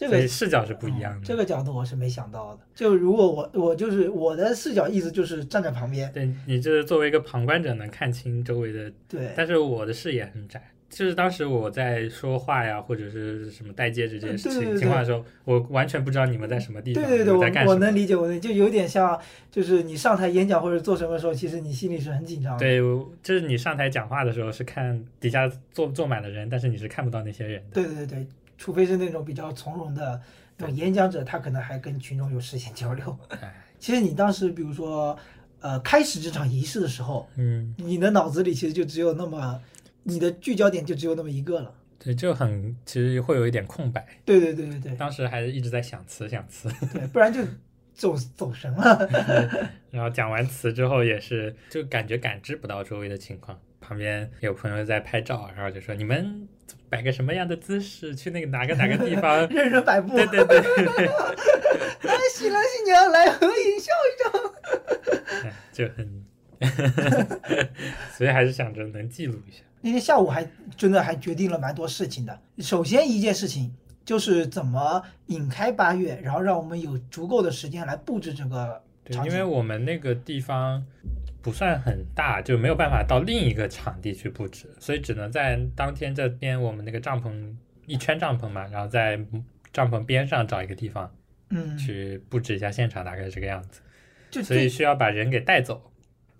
Speaker 2: 这
Speaker 1: 所
Speaker 2: 个
Speaker 1: 以视角是不一样的。
Speaker 2: 嗯这个角度我是没想到的。就如果我我就是我的视角，意思就是站在旁边，
Speaker 1: 对你就是作为一个旁观者能看清周围的，
Speaker 2: 对，
Speaker 1: 但是我的视野很窄。就是当时我在说话呀，或者是什么戴戒指这些事情
Speaker 2: 对对对
Speaker 1: 情况的时候，我完全不知道你们在什么地方，
Speaker 2: 对对对，
Speaker 1: 你们在。
Speaker 2: 我我能理解，我能就有点像，就是你上台演讲或者做什么时候，其实你心里是很紧张的。
Speaker 1: 对，就是你上台讲话的时候是看底下坐坐满了人，但是你是看不到那些人的。
Speaker 2: 对对对对，除非是那种比较从容的那种演讲者，他可能还跟群众有视线交流。
Speaker 1: 哎，
Speaker 2: 其实你当时比如说，呃，开始这场仪式的时候，
Speaker 1: 嗯，
Speaker 2: 你的脑子里其实就只有那么，你的聚焦点就只有那么一个了。
Speaker 1: 对，就很其实会有一点空白。
Speaker 2: 对对对对对
Speaker 1: 当时还一直在想词想词，
Speaker 2: 对，不然就走走神了。
Speaker 1: 然后讲完词之后也是就感觉感知不到周围的情况。旁边有朋友在拍照，然后就说你们摆个什么样的姿势去那个哪个哪个地方？
Speaker 2: 任人摆布。
Speaker 1: 对对对对对，
Speaker 2: 来，新郎新娘来合影笑一张。
Speaker 1: 哎就很，所以还是想着能记录一下。
Speaker 2: 那天下午还真的还决定了蛮多事情的。首先一件事情就是怎么引开八月，然后让我们有足够的时间来布置这个
Speaker 1: 对，
Speaker 2: 场景。
Speaker 1: 因为我们那个地方不算很大，就没有办法到另一个场地去布置，所以只能在当天这边我们那个帐篷一圈帐篷嘛，然后在帐篷边上找一个地方
Speaker 2: 嗯，
Speaker 1: 去布置一下现场，大概是这个样子。
Speaker 2: 就
Speaker 1: 所以需要把人给带走。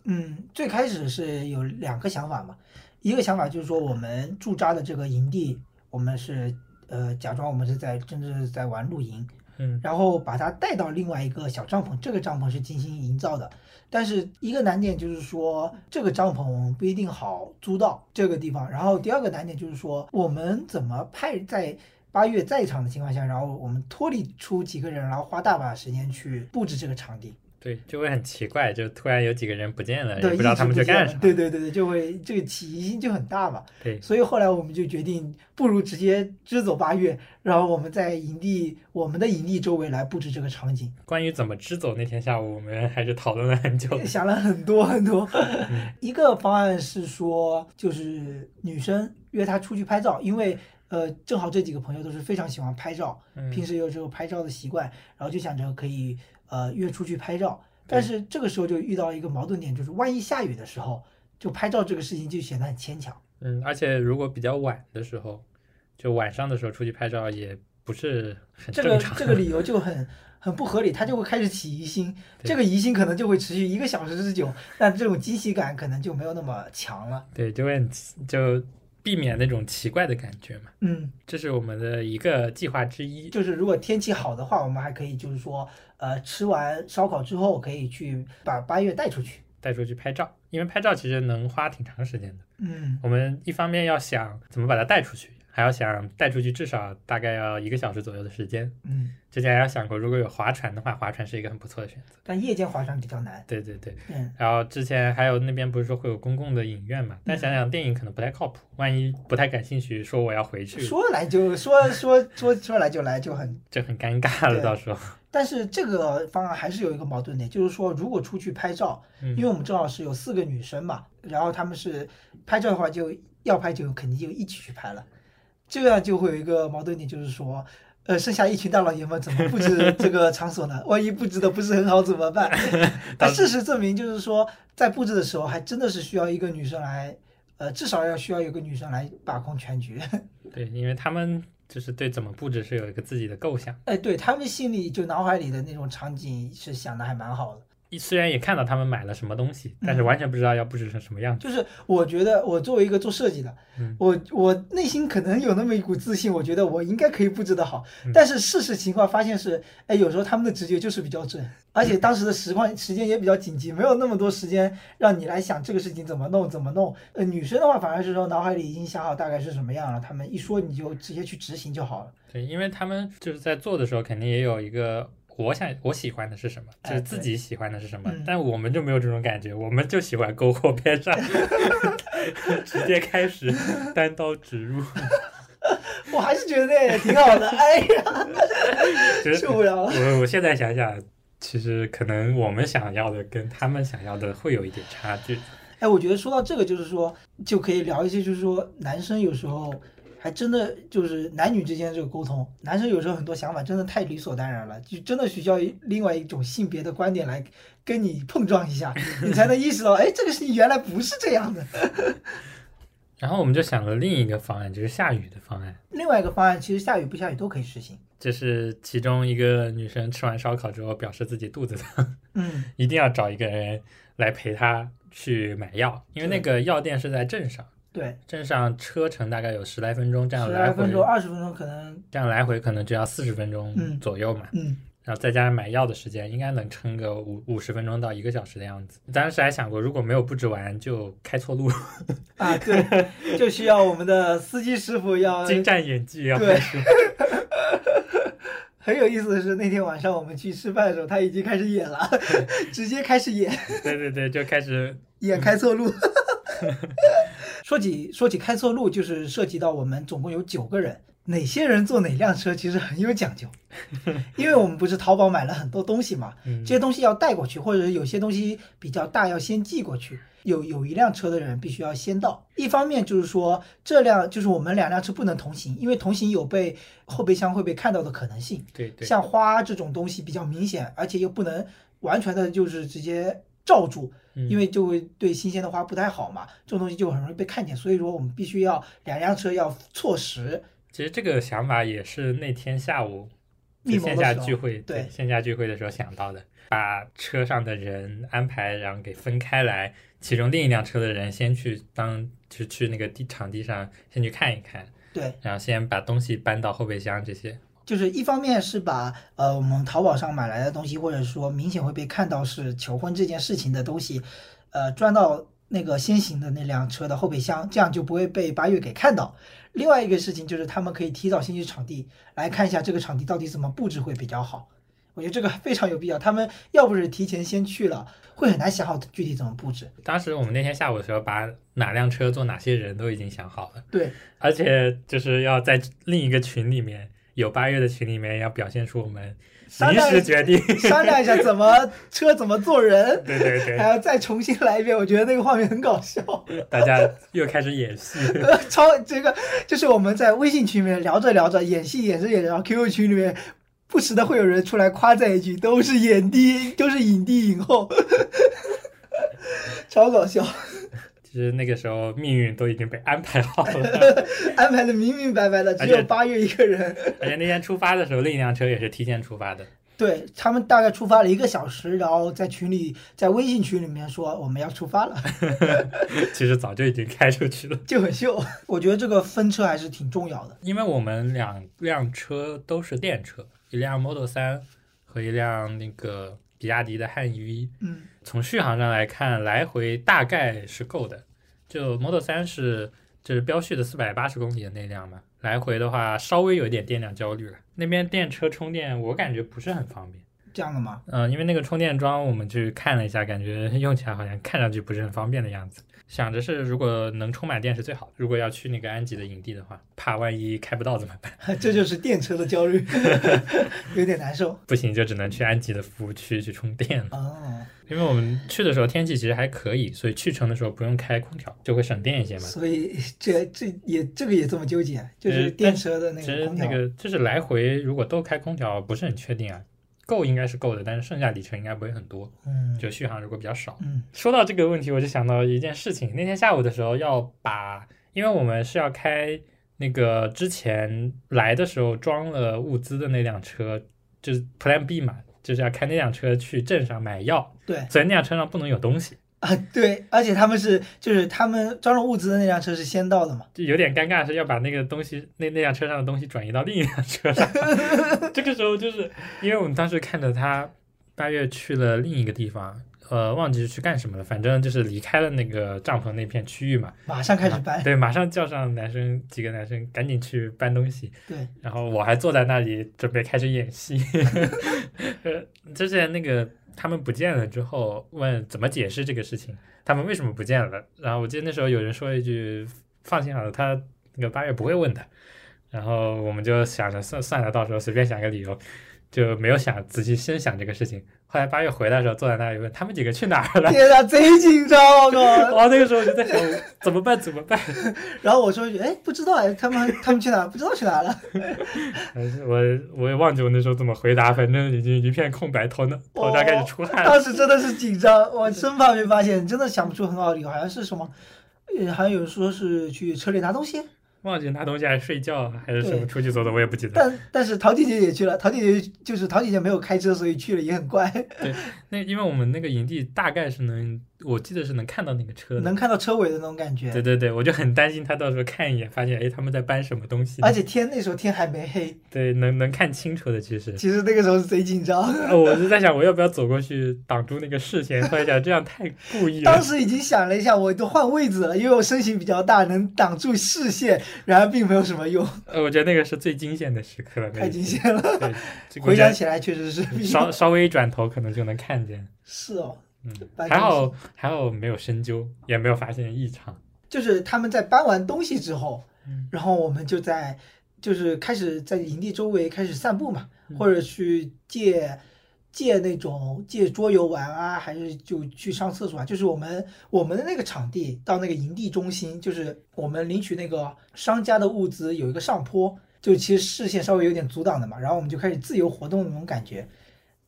Speaker 2: 嗯最开始是有两个想法嘛，一个想法就是说我们驻扎的这个营地，我们是呃假装我们是在真正是在玩露营，
Speaker 1: 嗯，
Speaker 2: 然后把它带到另外一个小帐篷，这个帐篷是精心营造的。但是一个难点就是说，这个帐篷不一定好租到这个地方。然后第二个难点就是说，我们怎么派在八月在场的情况下，然后我们脱离出几个人，然后花大把时间去布置这个场地。
Speaker 1: 对，就会很奇怪，就突然有几个人不见了，也
Speaker 2: 对，
Speaker 1: 不知道他们
Speaker 2: 一直不见
Speaker 1: 去干啥。
Speaker 2: 对对对对，就会这个起疑心就很大嘛。
Speaker 1: 对
Speaker 2: 所以后来我们就决定，不如直接支走八月，然后我们在营地我们的营地周围来布置这个场景。
Speaker 1: 关于怎么支走，那天下午我们还是讨论了很久。
Speaker 2: 想了很多很多。
Speaker 1: 嗯
Speaker 2: 一个方案是说，就是女生约她出去拍照，因为呃正好这几个朋友都是非常喜欢拍照，
Speaker 1: 嗯
Speaker 2: 平时有这种拍照的习惯，然后就想着可以呃约出去拍照。但是这个时候就遇到一个矛盾点，就是万一下雨的时候，就拍照这个事情就显得很牵强。
Speaker 1: 嗯，而且如果比较晚的时候，就晚上的时候出去拍照也不是很
Speaker 2: 这个
Speaker 1: 正常。
Speaker 2: 这个理 由就很很不合理，他就会开始起疑心，这个疑心可能就会持续一个小时之久，但这种惊喜感可能就没有那么强了。
Speaker 1: 对，就会就避免那种奇怪的感觉嘛。
Speaker 2: 嗯，
Speaker 1: 这是我们的一个计划之一。
Speaker 2: 就是如果天气好的话，我们还可以就是说，呃，吃完烧烤之后可以去把八月带出去。
Speaker 1: 带出去拍照，因为拍照其实能花挺长时间的。
Speaker 2: 嗯
Speaker 1: 我们一方面要想怎么把它带出去，还要想带出去至少大概要一个小时左右的时间。
Speaker 2: 嗯，
Speaker 1: 之前还有想过，如果有划船的话，划船是一个很不错的选择。
Speaker 2: 但夜间划船比较难。
Speaker 1: 对对对，
Speaker 2: 嗯，
Speaker 1: 然后之前还有那边不是说会有公共的影院嘛？但想想电影可能不太靠谱，万一不太感兴趣，说我要回去，
Speaker 2: 说来就说说说说来就来就很
Speaker 1: 就很尴尬了。到时候，
Speaker 2: 但是这个方案还是有一个矛盾点，就是说，如果出去拍照，
Speaker 1: 嗯
Speaker 2: 因为我们正好是有四个女生嘛，然后她们是拍照的话，就要拍就肯定就一起去拍了，这样就会有一个矛盾点，就是说，呃，剩下一群大老爷们怎么布置 这个场所呢？万一布置的不是很好怎么办？但事实证明，就是说，在布置的时候，还真的是需要一个女生来，呃，至少要需要有个女生来把控全局。
Speaker 1: 对，因为他们就是对怎么布置是有一个自己的构想。
Speaker 2: 哎，对他们心里就脑海里的那种场景是想的还蛮好的。
Speaker 1: 虽然也看到他们买了什么东西，但
Speaker 2: 嗯
Speaker 1: 是完全不知道要布置成什么样子。
Speaker 2: 就是我觉得我作为一个做设计的，
Speaker 1: 嗯
Speaker 2: 我我内心可能有那么一股自信，我觉得我应该可以布置得好。
Speaker 1: 嗯
Speaker 2: 但是事实情况发现是，哎，有时候他们的直觉就是比较准，而且当时的时况时间也比较紧急，没有那么多时间让你来想这个事情怎么弄怎么弄。呃，女生的话反而是说脑海里已经想好大概是什么样了，他们一说你就直接去执行就好了。
Speaker 1: 对，因为他们就是在做的时候，肯定也有一个我想我喜欢的是什么，就
Speaker 2: 哎
Speaker 1: 是自己喜欢的是什么。
Speaker 2: 嗯
Speaker 1: 但我们就没有这种感觉，我们就喜欢篝火边上，直接开始单刀直入。
Speaker 2: 我还是觉得那也挺好的，哎呀，
Speaker 1: 就是
Speaker 2: 受不了了。
Speaker 1: 我我现在想想，其实可能我们想要的跟他们想要的会有一点差距。
Speaker 2: 哎，我觉得说到这个，就是说就可以聊一些，就是说男生有时候还真的就是男女之间这个沟通，男生有时候很多想法真的太理所当然了，就真的需要另外一种性别的观点来跟你碰撞一下，你才能意识到，哎，这个事情原来不是这样的。
Speaker 1: 然后我们就想了另一个方案，就是下雨的方案。
Speaker 2: 另外一个方案，其实下雨不下雨都可以实行。
Speaker 1: 这是其中一个女生吃完烧烤之后，表示自己肚子疼，
Speaker 2: 嗯，
Speaker 1: 一定要找一个人来陪她去买药，因为那个药店是在镇上，
Speaker 2: 对，
Speaker 1: 镇上车程大概有十来分钟，这样
Speaker 2: 十
Speaker 1: 来回
Speaker 2: 来分钟、二十分钟可能，
Speaker 1: 这样来回可能就要四十分钟
Speaker 2: 嗯
Speaker 1: 左右嘛。
Speaker 2: 嗯，
Speaker 1: 然后再加上买药的时间，应该能撑个五五十分钟到一个小时的样子。当时还想过，如果没有布置完就开错路，
Speaker 2: 啊，对，就需要我们的司机师傅要
Speaker 1: 精湛演技要
Speaker 2: 对
Speaker 1: 拍出。
Speaker 2: 很有意思的是，那天晚上我们去吃饭的时候，他已经开始演了，直接开始演。
Speaker 1: 对对对，就开始
Speaker 2: 演开错路。说起说起开错路，就是涉及到我们总共有九个人，哪些人坐哪辆车其实很有讲究，因为我们不是淘宝买了很多东西嘛，
Speaker 1: 嗯
Speaker 2: 这些东西要带过去，或者是有些东西比较大要先寄过去。有有一辆车的人必须要先到，一方面就是说这辆就是我们两辆车不能同行，因为同行有被后备箱会被看到的可能性。
Speaker 1: 对对，
Speaker 2: 像花这种东西比较明显，而且又不能完全的就是直接罩住，
Speaker 1: 嗯
Speaker 2: 因为就会对新鲜的花不太好嘛，这种东西就很容易被看见。所以说我们必须要两辆车要错时，
Speaker 1: 其实这个想法也是那天下午线下聚会，
Speaker 2: 对
Speaker 1: 线下聚会的时候想到的，把车上的人安排，然后给分开来，其中另一辆车的人先去当，就去那个地场地上先去看一看，
Speaker 2: 对，
Speaker 1: 然后先把东西搬到后备箱这些。
Speaker 2: 就是一方面是把呃我们淘宝上买来的东西，或者说明显会被看到是求婚这件事情的东西，呃装到那个先行的那辆车的后备箱，这样就不会被八月给看到。另外一个事情就是他们可以提早先去场地来看一下这个场地到底怎么布置会比较好。我觉得这个非常有必要。他们要不是提前先去了，会很难想好具体怎么布置。
Speaker 1: 当时我们那天下午的时候，把哪辆车坐哪些人都已经想好了，
Speaker 2: 对，
Speaker 1: 而且就是要在另一个群里面有八月的群里面要表现出我们临时决定，
Speaker 2: 商量一下怎么 车怎么做人，
Speaker 1: 对对对
Speaker 2: 还，要再重新来一遍。我觉得那个画面很搞笑，
Speaker 1: 大家又开始演戏，
Speaker 2: 超这个就是我们在微信群里面聊着聊着，演戏演着演着，然后 QQ 群里面不时的会有人出来夸赞一句，都是影帝，都是影帝影后，超搞笑，
Speaker 1: 其实那个时候命运都已经被安排好了，
Speaker 2: 安排的明明白白的，只有八月一个人。
Speaker 1: 而且那天出发的时候，另一辆车也是提前出发的。
Speaker 2: 对他们大概出发了一个小时，然后在群里，在微信群里面说我们要出发了，
Speaker 1: 其实早就已经开出去了，
Speaker 2: 就很秀。我觉得这个分车还是挺重要的。
Speaker 1: 因为我们两辆车都是电车，一辆 Model 三和一辆那个比亚迪的汉 EV。
Speaker 2: 嗯，
Speaker 1: 从续航上来看，来回大概是够的。就 Model 3是就是标续的四百八十公里的那辆嘛，来回的话稍微有一点电量焦虑了。那边电车充电我感觉不是很方便。
Speaker 2: 这样的吗？
Speaker 1: 嗯、因为那个充电桩我们去看了一下，感觉用起来好像看上去不是很方便的样子。想着是如果能充满电是最好的。如果要去那个安吉的营地的话，怕万一开不到怎么办？
Speaker 2: 这就是电车的焦虑，有点难受。
Speaker 1: 不行就只能去安吉的服务区去充电了。
Speaker 2: 哦，
Speaker 1: 因为我们去的时候天气其实还可以，所以去程的时候不用开空调，就会省电一些嘛。
Speaker 2: 所以这这也这个也这么纠结，就是
Speaker 1: 呃
Speaker 2: 电车的那
Speaker 1: 其实
Speaker 2: 个空调。
Speaker 1: 那个就是来回如果都开空调不是很确定啊，够应该是够的，但是剩下里程应该不会很多，
Speaker 2: 嗯
Speaker 1: 就续航如果比较少。
Speaker 2: 嗯
Speaker 1: 说到这个问题，我就想到一件事情。那天下午的时候，要把，因为我们是要开那个之前来的时候装了物资的那辆车，就是 Plan B 嘛，就是要开那辆车去镇上买药，
Speaker 2: 对
Speaker 1: 所以那辆车上不能有东西，
Speaker 2: 啊对，而且他们是就是他们装了物资的那辆车是先到的嘛。
Speaker 1: 就有点尴尬，是要把那个东西那那辆车上的东西转移到另一辆车上。这个时候就是因为我们当时看着他八月去了另一个地方。呃，忘记是去干什么了，反正就是离开了那个帐篷那片区域嘛，
Speaker 2: 马上开始搬，
Speaker 1: 对，马上叫上男生几个男生赶紧去搬东西，
Speaker 2: 对，
Speaker 1: 然后我还坐在那里准备开始演戏。呃，之前那个他们不见了之后，问怎么解释这个事情，他们为什么不见了？然后我记得那时候有人说一句：“放心好了，他那个八月不会问的。”然后我们就想着算算了，到时候随便想个理由，就没有想仔细深想这个事情。后来八月回来的时候，坐在那里问他们几个去哪儿了。
Speaker 2: 天呐，贼紧张，我靠！
Speaker 1: 哇，那个时候我就在想怎么办？怎么办？
Speaker 2: 然后我说一句，哎，不知道哎，他们他们去哪儿？不知道去哪儿了。
Speaker 1: 我我也忘记我那时候怎么回答，反正已经一片空白，头脑头大开始出汗了。
Speaker 2: 当时真的是紧张，我生怕被发现，真的想不出很好的理由，好像是什么，好像有人说是去车里拿东西，
Speaker 1: 忘记拿东西还是睡觉还是什么出去走走，我也不记得。
Speaker 2: 但但是陶姐姐也去了，陶姐姐就是陶姐姐没有开车，所以去了也很乖，
Speaker 1: 那因为我们那个营地大概是能，我记得是能看到那个车的。
Speaker 2: 能看到车尾的那种感觉
Speaker 1: 对。对对，我就很担心他到时候看一眼，发现哎他们在搬什么东西。
Speaker 2: 而且天那时候天还没黑，
Speaker 1: 对能能看清楚的其实。
Speaker 2: 其实那个时候是贼紧张。
Speaker 1: 呃我就在想我要不要走过去挡住那个视线，后来想这样太故意了。
Speaker 2: 当时已经想了一下，我都换位置了，因为我身形比较大，能挡住视线，然而并没有什么用，
Speaker 1: 呃，我觉得那个是最惊险的时刻
Speaker 2: 太惊险了。
Speaker 1: 对，
Speaker 2: 回想起来确实是
Speaker 1: 稍稍微一转头可能就能看见。
Speaker 2: 是哦，
Speaker 1: 嗯，还好还好没有深究，也没有发现异常。
Speaker 2: 就是他们在搬完东西之后，
Speaker 1: 嗯
Speaker 2: 然后我们就在就是开始在营地周围开始散步嘛，
Speaker 1: 嗯
Speaker 2: 或者去借借那种借桌游玩啊，还是就去上厕所啊。就是我们我们的那个场地到那个营地中心，就是我们领取那个商家的物资有一个上坡，就其实视线稍微有点阻挡的嘛，然后我们就开始自由活动的那种感觉。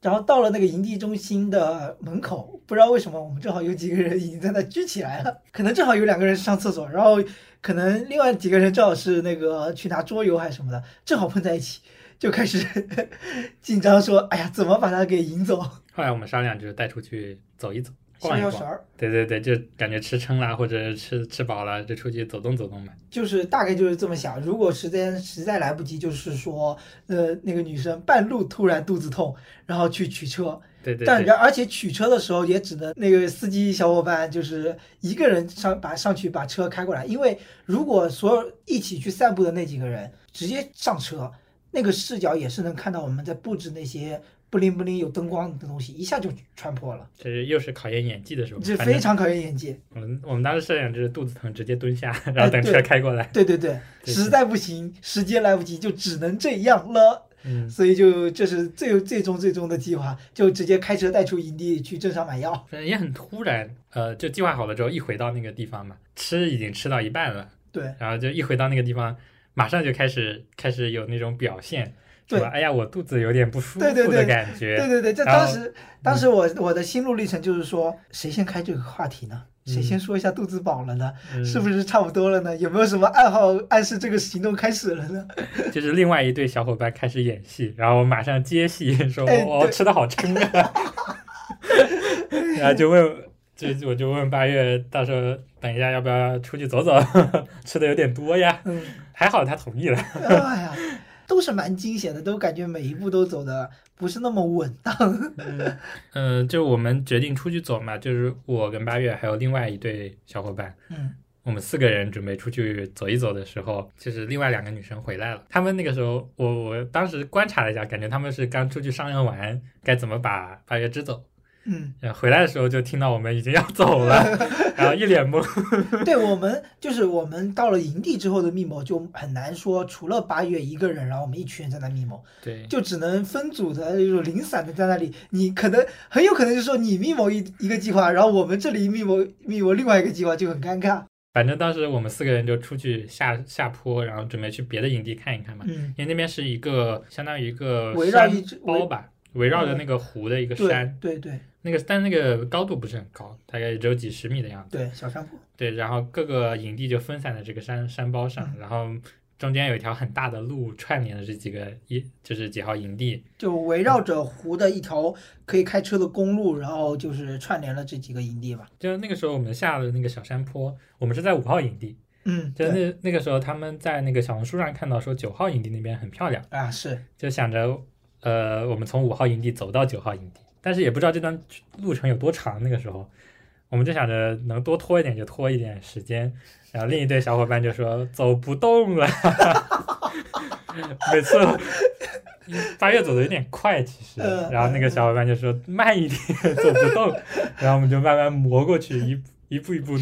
Speaker 2: 然后到了那个营地中心的门口，不知道为什么我们正好有几个人已经在那聚起来了，可能正好有两个人上厕所，然后可能另外几个人正好是那个去拿桌游还是什么的，正好碰在一起，就开始 紧张说：“哎呀，怎么把他给引走？
Speaker 1: 后来我们商量就是带出去走一走，逛一逛。
Speaker 2: 消消食儿。
Speaker 1: 对对对，就感觉吃撑了或者吃吃饱了，就出去走动走动嘛。”
Speaker 2: 就是大概就是这么想。如果时间实在来不及，就是说，呃，那个女生半路突然肚子痛，然后去取车，
Speaker 1: 对对对，
Speaker 2: 但然而且取车的时候也只能那个司机小伙伴就是一个人上把上去把车开过来，因为如果所有一起去散步的那几个人直接上车，那个视角也是能看到我们在布置那些不灵不灵有灯光的东西，一下就穿破了，
Speaker 1: 这是又是考验演技的时候，
Speaker 2: 这非常考验演技。
Speaker 1: 我们我们当时设想就是肚子疼直接蹲下，然后等车开过来。
Speaker 2: 对对对，
Speaker 1: 对
Speaker 2: 实在不行，时间来不及，就只能这样了。
Speaker 1: 嗯，
Speaker 2: 所以就这是最最终最终的计划，就直接开车带出营地去镇上买药。
Speaker 1: 反正也很突然。呃，就计划好了之后，一回到那个地方嘛，吃已经吃到一半了，
Speaker 2: 对
Speaker 1: 然后就一回到那个地方，马上就开始开始有那种表现，
Speaker 2: 对
Speaker 1: 说哎呀，我肚子有点不舒服的感觉。
Speaker 2: 对对对，这
Speaker 1: 然后
Speaker 2: 当时当时我我的心路历程就是说，谁先开这个话题呢？谁
Speaker 1: 嗯
Speaker 2: 先说一下肚子饱了呢？
Speaker 1: 嗯
Speaker 2: 是不是差不多了呢？有没有什么暗号暗示这个行动开始了呢？
Speaker 1: 就是另外一对小伙伴开始演戏，然后我马上接戏，说
Speaker 2: 哎
Speaker 1: 我吃的好撑啊，然后就问，就我就问八月，到时候等一下要不要出去走走，吃的有点多呀，
Speaker 2: 嗯，
Speaker 1: 还好他同意了。
Speaker 2: 哎呀，都是蛮惊险的，都感觉每一步都走的不是那么稳当。
Speaker 1: 嗯，呃，就我们决定出去走嘛，就是我跟八月还有另外一对小伙伴，
Speaker 2: 嗯
Speaker 1: 我们四个人准备出去走一走的时候，就是另外两个女生回来了。她们那个时候，我我当时观察了一下，感觉她们是刚出去商量完该怎么把八月支走。
Speaker 2: 嗯，
Speaker 1: 然后回来的时候就听到我们已经要走了，然后一脸懵。
Speaker 2: 对我们就是我们到了营地之后的密谋就很难说，除了八月一个人，然后我们一群人在那密谋，
Speaker 1: 对，
Speaker 2: 就只能分组的那种零散的在那里。你可能很有可能就是说你密谋一一个计划，然后我们这里密谋密谋另外一个计划，就很尴尬。
Speaker 1: 反正当时我们四个人就出去下下坡，然后准备去别的营地看一看嘛，
Speaker 2: 嗯，
Speaker 1: 因为那边是一个相当于一个
Speaker 2: 围绕一
Speaker 1: 包吧，围绕着那个湖的一个
Speaker 2: 对
Speaker 1: 山，
Speaker 2: 对对
Speaker 1: 那个但那个高度不是很高，大概只有几十米的样子。
Speaker 2: 对，小山坡。
Speaker 1: 对，然后各个营地就分散在这个山山包
Speaker 2: 嗯
Speaker 1: 上，然后中间有一条很大的路串联了这几个一就是几号营地。
Speaker 2: 就围绕着湖的一条可以开车的公路，然后就是串联了这几个营地吧。
Speaker 1: 就那个时候我们下了那个小山坡，我们是在五号营地。
Speaker 2: 嗯，
Speaker 1: 就那那个时候他们在那个小红书上看到说九号营地那边很漂亮，
Speaker 2: 啊是，
Speaker 1: 就想着呃我们从五号营地走到九号营地，但是也不知道这段路程有多长。那个时候。我们就想着能多拖一点就拖一点时间，然后另一对小伙伴就说走不动了，每次八月走的有点快，其实，
Speaker 2: 嗯。
Speaker 1: 然后那个小伙伴就说慢一点，走不动，然后我们就慢慢磨过去，一一步一步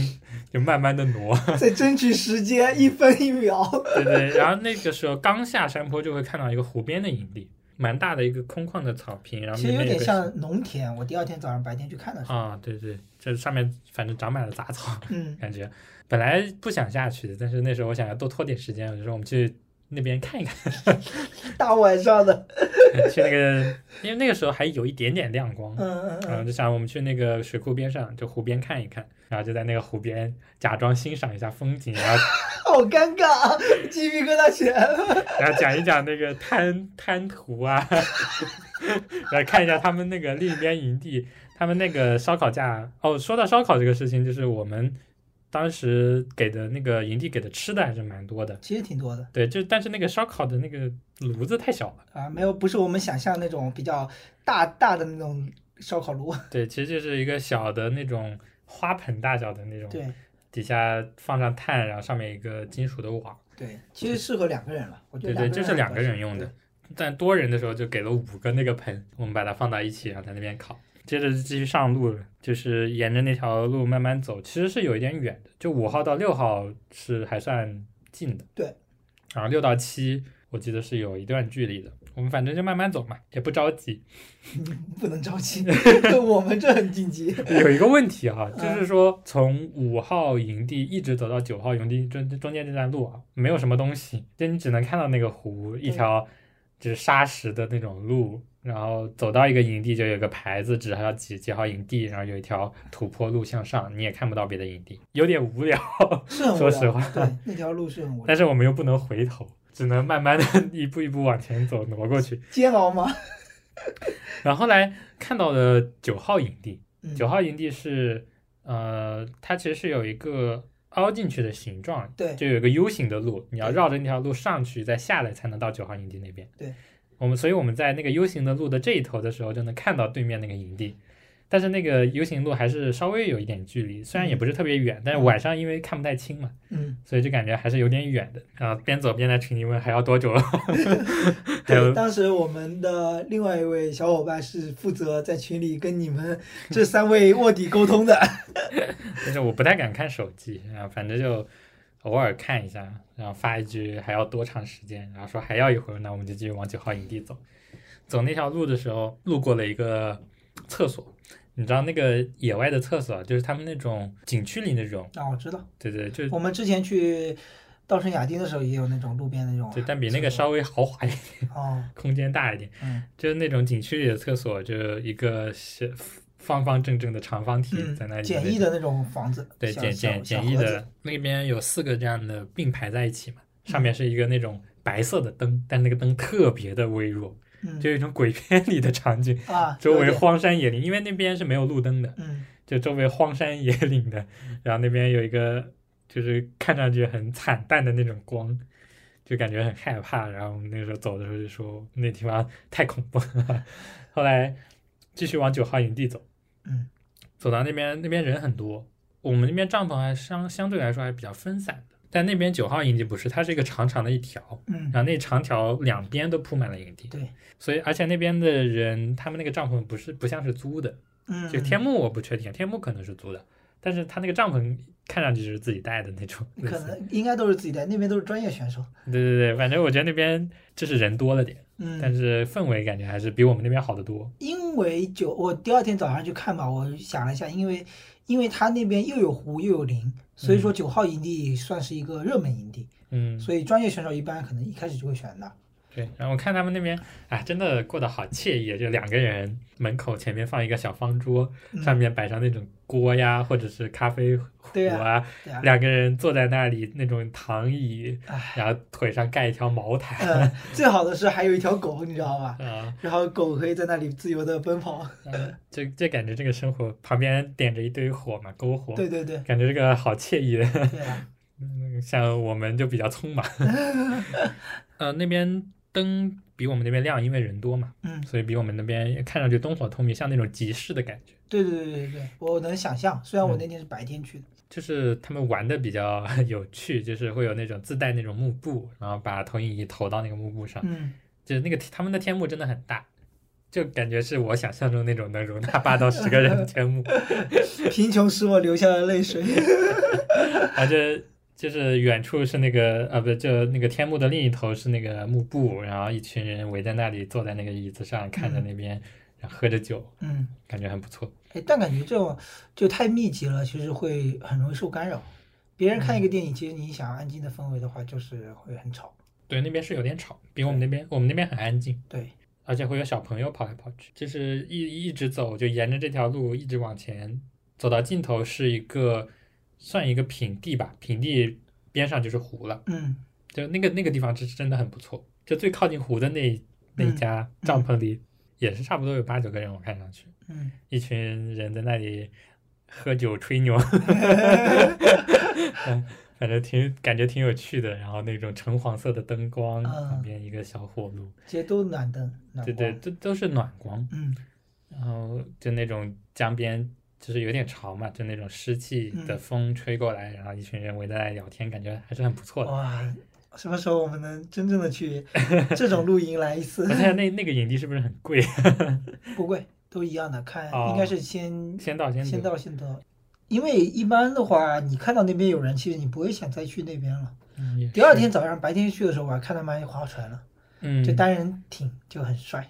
Speaker 1: 就慢慢的挪，
Speaker 2: 在争取时间，一分一秒。
Speaker 1: 对对，然后那个时候刚下山坡就会看到一个湖边的营地，蛮大的一个空旷的草坪，然后
Speaker 2: 其实有点像农田。我第二天早上白天去看的时候，
Speaker 1: 啊，对对，这上面反正长满了杂草，
Speaker 2: 嗯，
Speaker 1: 感觉本来不想下去的，但是那时候我想要多拖点时间，我就说我们去那边看一看，
Speaker 2: 大晚上的，
Speaker 1: 去那个，因为那个时候还有一点点亮光，
Speaker 2: 嗯嗯嗯，
Speaker 1: 就想我们去那个水库边上，就湖边看一看，然后就在那个湖边假装欣赏一下风景，然后
Speaker 2: 好尴尬，啊鸡皮疙瘩起来了。
Speaker 1: 然后讲一讲那个滩滩涂啊，来看一下他们那个另一边营地，他们那个烧烤架。哦，说到烧烤这个事情，就是我们当时给的那个营地给的吃的还是蛮多的。
Speaker 2: 其实挺多的
Speaker 1: 对，就但是那个烧烤的那个炉子太小了。
Speaker 2: 啊，没有，不是我们想象那种比较大大的那种烧烤炉。
Speaker 1: 对，其实就是一个小的那种花盆大小的那种，
Speaker 2: 对
Speaker 1: 底下放上炭，然后上面一个金属的网。
Speaker 2: 对，其实适合两个人了。我觉得
Speaker 1: 对对，就是两个人用的。但多人的时候就给了五个那个盆，我们把它放到一起，然后在那边烤。接着继续上路了，就是沿着那条路慢慢走，其实是有一点远的。就五号到六号是还算近的，
Speaker 2: 对。
Speaker 1: 然后六到七，我记得是有一段距离的。我们反正就慢慢走嘛，也不着急。
Speaker 2: 不能着急，我们这很紧急。
Speaker 1: 有一个问题哈、
Speaker 2: 嗯
Speaker 1: 就是说从五号营地一直走到九号营地中中间这段路啊，没有什么东西，就你只能看到那个湖，一条就是沙石的那种路，然后走到一个营地就有个牌子指还几几号营地，然后有一条土坡路向上，你也看不到别的营地，有点无聊。
Speaker 2: 是很 无聊
Speaker 1: 说实话
Speaker 2: 对，那条路是很无聊。
Speaker 1: 但是我们又不能回头，只能慢慢的一步一步往前走，挪过去。
Speaker 2: 煎熬吗？
Speaker 1: 然后后来看到的九号营地，
Speaker 2: 嗯
Speaker 1: 九号营地是，呃，它其实是有一个凹进去的形状，
Speaker 2: 对
Speaker 1: 就有一个 U 型的路，你要绕着那条路上去，再下来才能到九号营地那边。
Speaker 2: 对，
Speaker 1: 我们所以我们在那个 U 型的路的这一头的时候，就能看到对面那个营地，但是那个 U 型路还是稍微有一点距离，虽然也不是特别远，但是晚上因为看不太清嘛，
Speaker 2: 嗯，
Speaker 1: 所以就感觉还是有点远的。然后边走边在群里问还要多久，了
Speaker 2: 对，当时我们的另外一位小伙伴是负责在群里跟你们这三位卧底沟通的。
Speaker 1: 但是我不太敢看手机，啊反正就偶尔看一下，然后发一句还要多长时间，然后说还要一会儿，那我们就继续往九号营地走。走那条路的时候，路过了一个厕所，你知道那个野外的厕所，就是他们那种景区里那种，
Speaker 2: 啊，我知道，
Speaker 1: 对对，就
Speaker 2: 我们之前去稻城亚丁的时候也有那种路边的那种。
Speaker 1: 对但比那个稍微豪华一点，
Speaker 2: 哦，
Speaker 1: 空间大一点，
Speaker 2: 嗯。
Speaker 1: 就是那种景区里的厕所，就一个是方方正正的长方体在那
Speaker 2: 嗯，
Speaker 1: 里，
Speaker 2: 简易的那种房子，
Speaker 1: 对，简简简易的，那边有四个这样的并排在一起嘛，上面是一个那种白色的灯，但那个灯特别的微弱，
Speaker 2: 嗯
Speaker 1: 就有一种鬼片里的场景，
Speaker 2: 啊，
Speaker 1: 周围荒山野岭，因为那边是没有路灯的，
Speaker 2: 嗯
Speaker 1: 就周围荒山野岭的，然后那边有一个就是看上去很惨淡的那种光，就感觉很害怕。然后我们那个时候走的时候就说那地方太恐怖了，后来继续往九号营地走，
Speaker 2: 嗯
Speaker 1: 走到那边那边人很多，我们那边帐篷还相相对来说还比较分散的，但那边九号营地不是，它是一个长长的一条，
Speaker 2: 嗯
Speaker 1: 然后那长条两边都铺满了营地，
Speaker 2: 对，
Speaker 1: 所以而且那边的人他们那个帐篷不是不像是租的。
Speaker 2: 嗯，
Speaker 1: 就天幕我不确定，天幕可能是租的，但是他那个帐篷看上去就是自己带的那种。
Speaker 2: 可能应该都是自己带，那边都是专业选手。
Speaker 1: 对对对，反正我觉得那边就是人多了点，但
Speaker 2: 嗯，
Speaker 1: 是氛围感觉还是比我们那边好得多。
Speaker 2: 因为九，我第二天早上去看嘛，我想了一下，因为因为他那边又有湖又有林，所以说九号营地算是一个热门营地，
Speaker 1: 嗯，
Speaker 2: 所以专业选手一般可能一开始就会选那。
Speaker 1: 对。然后我看他们那边，哎，真的过得好惬意，啊！就两个人，门口前面放一个小方桌，
Speaker 2: 嗯
Speaker 1: 上面摆上那种锅呀，或者是咖啡壶啊，
Speaker 2: 啊，
Speaker 1: 两个人坐在那里那种躺椅，
Speaker 2: 哎，
Speaker 1: 然后腿上盖一条毛毯。
Speaker 2: 呃，最好的是还有一条狗，你知道吧？
Speaker 1: 啊，
Speaker 2: 然后狗可以在那里自由的奔跑。
Speaker 1: 嗯，就就感觉这个生活旁边点着一堆火嘛，篝火，
Speaker 2: 对对对，
Speaker 1: 感觉这个好惬意的。
Speaker 2: 对啊，
Speaker 1: 嗯，像我们就比较匆忙。呃，那边灯比我们那边亮，因为人多嘛，
Speaker 2: 嗯，
Speaker 1: 所以比我们那边看上去灯火通明，像那种集市的感觉。
Speaker 2: 对对对对对，我能想象，虽然我
Speaker 1: 嗯
Speaker 2: 那天是白天去的。
Speaker 1: 就是他们玩的比较有趣，就是会有那种自带那种幕布，然后把投影仪投到那个幕布上，
Speaker 2: 嗯，
Speaker 1: 就是那个他们的天幕真的很大，就感觉是我想象中那种能容纳八到十个人的天幕。
Speaker 2: 贫穷使我流下了泪水。
Speaker 1: 而且就是远处是那个呃，不，就那个天幕的另一头是那个幕布，然后一群人围在那里，坐在那个椅子上，看着那边，然后喝着酒，
Speaker 2: 嗯，
Speaker 1: 感觉很不错。
Speaker 2: 哎，但感觉这种就太密集了，其实会很容易受干扰。别人看一个电影，其实你想要安静的氛围的话，就是会很吵。
Speaker 1: 对，那边是有点吵，比我们那边我们那边很安静，
Speaker 2: 对，
Speaker 1: 而且会有小朋友跑来跑去，就是一一直走，就沿着这条路一直往前，走到尽头是一个算一个平地吧，平地边上就是湖了。
Speaker 2: 嗯
Speaker 1: 就那个那个地方是真的很不错，就最靠近湖的那那一家帐篷里，也是差不多有八九个人，我看上去
Speaker 2: 嗯，
Speaker 1: 一群人在那里喝酒吹牛，嗯反正挺感觉挺有趣的。然后那种橙黄色的灯光，
Speaker 2: 嗯
Speaker 1: 旁边一个小火炉，
Speaker 2: 这些都暖灯，暖
Speaker 1: 对对，
Speaker 2: 光。
Speaker 1: 这都是暖光。
Speaker 2: 嗯
Speaker 1: 然后就那种江边，就是有点潮嘛，就那种湿气的
Speaker 2: 嗯
Speaker 1: 风吹过来，然后一群人围在那里聊天，感觉还是很不错的。
Speaker 2: 哇，什么时候我们能真正的去 这种露营来一次
Speaker 1: 那那个营地是不是很贵？
Speaker 2: 不贵，都一样的。看
Speaker 1: 哦
Speaker 2: 应该是先
Speaker 1: 先到先
Speaker 2: 先。到先得，因为一般的话，你看到那边有人，其实你不会想再去那边了。
Speaker 1: 嗯
Speaker 2: 第二天早上白天去的时候，我还看他们还划船了，
Speaker 1: 嗯，
Speaker 2: 就单人艇就很帅。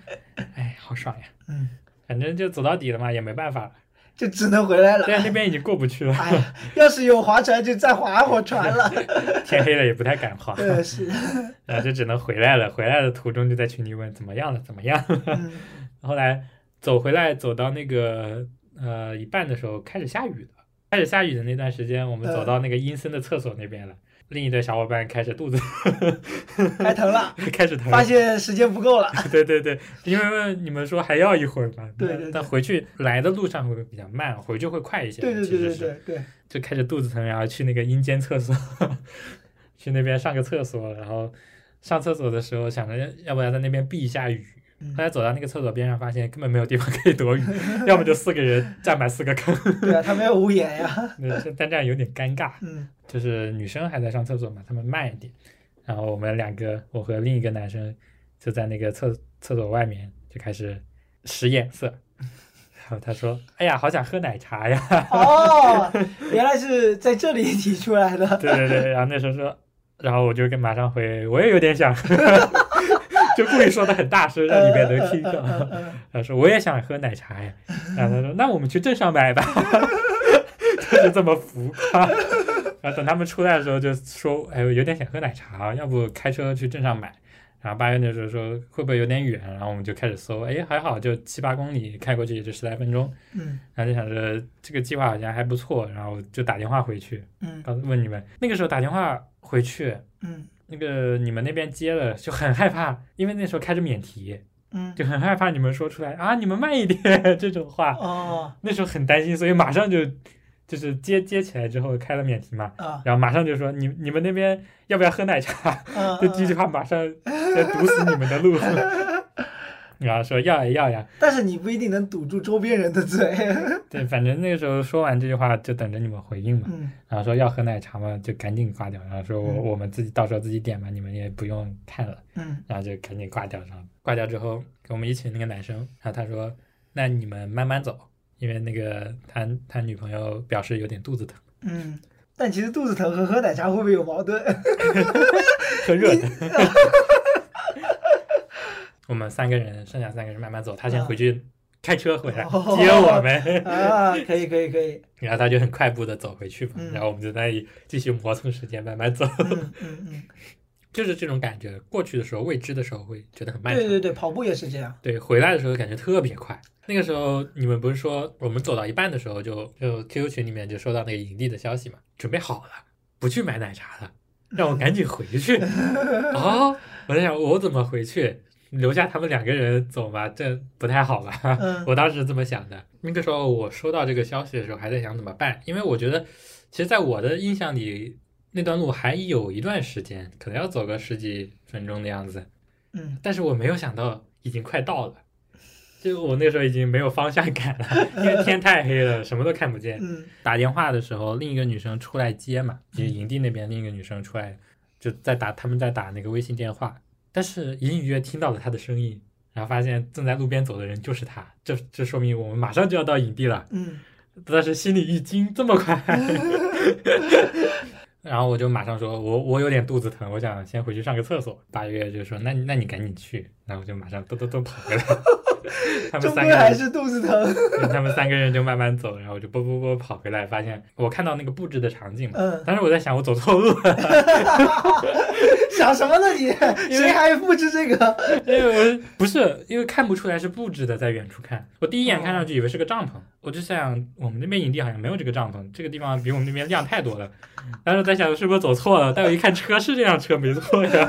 Speaker 1: 哎，好爽呀！
Speaker 2: 嗯，
Speaker 1: 反正就走到底了嘛，也没办法了。
Speaker 2: 就只能回来了。
Speaker 1: 对啊，那边已经过不去了，
Speaker 2: 哎呀，要是有划船，就再划会儿船了。
Speaker 1: 天黑了也不太敢划，
Speaker 2: 对，是，
Speaker 1: 然 后就只能回来了。回来的途中就在群里问怎么样了，怎么样了。
Speaker 2: 嗯，
Speaker 1: 后来走回来，走到那个呃一半的时候开始下雨了。开始下雨的那段时间，我们走到那个阴森的厕所那边了。另一队小伙伴开始肚子
Speaker 2: 还疼了，
Speaker 1: 开始疼，
Speaker 2: 发现时间不够了。
Speaker 1: 对对对，因为你们说还要一会儿嘛，
Speaker 2: 对对对
Speaker 1: 但回去来的路上会比较慢，回去会快一些。
Speaker 2: 对对对对对对，
Speaker 1: 就开始肚子疼，然后去那个阴间厕所，去那边上个厕所，然后上厕所的时候想着要要不要在那边避一下雨，
Speaker 2: 嗯
Speaker 1: 后来走到那个厕所边上，发现根本没有地方可以躲雨，要么就四个人占满四个坑，
Speaker 2: 对啊，他没有屋檐呀。
Speaker 1: 对但这样有点尴尬。
Speaker 2: 嗯
Speaker 1: 就是女生还在上厕所嘛，他们慢一点，然后我们两个，我和另一个男生就在那个厕厕所外面就开始使眼色，然后他说：“哎呀，好想喝奶茶呀。
Speaker 2: 哦，原来是在这里提出来”的。
Speaker 1: 对对对，然后那时候说，然后我就跟马上回，我也有点想喝，就故意说的很大声，让里面能听到。他说我也想喝奶茶呀，然后他说那我们去镇上买吧，就是这么浮夸。然后等他们出来的时候就说，哎，我有点想喝奶茶，要不开车去镇上买。然后八月那时候说会不会有点远，然后我们就开始搜，哎，还好就七八公里，开过去也就十来分钟。
Speaker 2: 嗯
Speaker 1: 然后就想着这个计划好像还不错，然后就打电话回去，
Speaker 2: 嗯
Speaker 1: 问你们，那个时候打电话回去，
Speaker 2: 嗯
Speaker 1: 那个你们那边接了就很害怕，因为那时候开着免提，
Speaker 2: 嗯。
Speaker 1: 就很害怕你们说出来啊，你们慢一点这种话。
Speaker 2: 哦
Speaker 1: 那时候很担心，所以马上就就是接接起来之后开了免提嘛，
Speaker 2: 啊
Speaker 1: 然后马上就说你你们那边要不要喝奶茶？
Speaker 2: 嗯，
Speaker 1: 这第一句话马上要堵死你们的路。然后说要呀要呀，
Speaker 2: 但是你不一定能堵住周边人的嘴。
Speaker 1: 对，反正那个时候说完这句话就等着你们回应嘛。
Speaker 2: 嗯
Speaker 1: 然后说要喝奶茶嘛，就赶紧挂掉。然后说我
Speaker 2: 嗯
Speaker 1: 我们自己到时候自己点嘛，你们也不用看了。
Speaker 2: 嗯
Speaker 1: 然后就赶紧挂掉。然后挂掉之后，跟我们一起那个男生，然后他说：“那你们慢慢走，因为那个他他女朋友表示有点肚子疼，
Speaker 2: 嗯。但其实肚子疼和喝奶茶会不会有矛盾？
Speaker 1: 喝热的。”我们三个人，剩下三个人慢慢走，他先回去开车回来
Speaker 2: 哦
Speaker 1: 接我们，
Speaker 2: 啊，可以可以可以。
Speaker 1: 然后他就很快步的走回去嘛，
Speaker 2: 嗯
Speaker 1: 然后我们就在那里继续磨蹭时间，慢慢走，
Speaker 2: 嗯嗯嗯，
Speaker 1: 就是这种感觉。过去的时候未知的时候会觉得很漫长，
Speaker 2: 对对对，跑步也是这样。
Speaker 1: 对，回来的时候感觉特别快。那个时候你们不是说我们走到一半的时候就就 QQ 群里面就收到那个营地的消息嘛，准备好了，不去买奶茶了，让我赶紧回去。哦，我在想我怎么回去，留下他们两个人走吧，这不太好吧？
Speaker 2: 嗯
Speaker 1: 我当时这么想的。那个时候我收到这个消息的时候还在想怎么办，因为我觉得其实在我的印象里。那段路还有一段时间，可能要走个十几分钟的样子，
Speaker 2: 嗯
Speaker 1: 但是我没有想到已经快到了，就我那时候已经没有方向感了，因为天太黑了，什么都看不见。
Speaker 2: 嗯
Speaker 1: 打电话的时候，另一个女生出来接嘛，就是营地那边另一个女生出来，就在打他们在打那个微信电话，但是隐隐约听到了他的声音，然后发现正在路边走的人就是他，这这说明我们马上就要到营地了。
Speaker 2: 嗯
Speaker 1: 当时心里一惊，这么快。然后我就马上说，我我有点肚子疼，我想先回去上个厕所。八月就说，那那你赶紧去，然后我就马上咚咚咚跑回来。他们三个人，
Speaker 2: 还是肚子疼。
Speaker 1: 对他们三个人就慢慢走，然后我就啵啵啵跑回来，发现我看到那个布置的场景嘛。
Speaker 2: 嗯，
Speaker 1: 当时我在想，我走错路了，
Speaker 2: 想什么呢你？谁还布置这个？
Speaker 1: 因为我不是因为看不出来是布置的，在远处看，我第一眼看上去以为是个帐篷，我就想我们那边营地好像没有这个帐篷，这个地方比我们那边亮太多了。当时在想是不是走错了，但我一看车是这辆车，没错呀。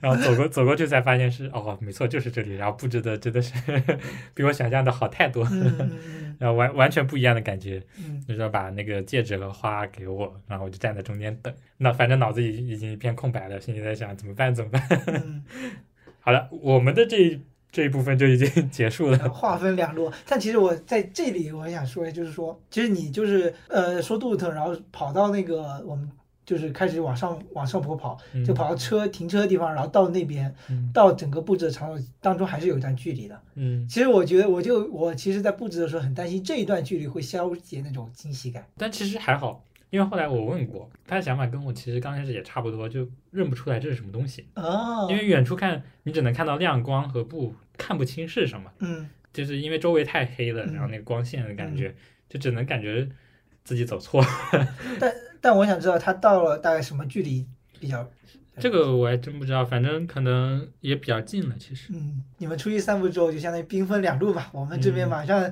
Speaker 1: 然后走过走过去才发现是哦，没错，就是这里。然后布置的真的是 比我想象的好太多，然后完完全不一样的感觉。
Speaker 2: 嗯
Speaker 1: 就说把那个戒指和花给我，然后我就站在中间等。那反正脑子已已经一片空白了，心里在想怎么办怎么办。
Speaker 2: 嗯
Speaker 1: 好了，我们的这一这一部分就已经结束
Speaker 2: 嗯，
Speaker 1: 了。
Speaker 2: 划分两路。但其实我在这里我想说，就是说，其实你就是呃说肚子疼，然后跑到那个我们就是开始往上往上坡跑，
Speaker 1: 嗯
Speaker 2: 就跑到车停车的地方，然后到那边
Speaker 1: 嗯
Speaker 2: 到整个布置的场所当中还是有一段距离的。
Speaker 1: 嗯，
Speaker 2: 其实我觉得，我就我其实，在布置的时候很担心这一段距离会消解那种惊喜感。
Speaker 1: 但其实还好，因为后来我问过，他的想法跟我其实刚开始也差不多，就认不出来这是什么东西。
Speaker 2: 哦，
Speaker 1: 因为远处看，你只能看到亮光和布，看不清是什么。
Speaker 2: 嗯
Speaker 1: 就是因为周围太黑了，
Speaker 2: 嗯
Speaker 1: 然后那个光线的感觉，就只能感觉自己走错了。
Speaker 2: 但我想知道他到了大概什么距离比较。
Speaker 1: 这个我还真不知道，反正可能也比较近了。其实，
Speaker 2: 嗯，你们出去散步之后，就相当于兵分两路吧。我们这边
Speaker 1: 嗯
Speaker 2: 马上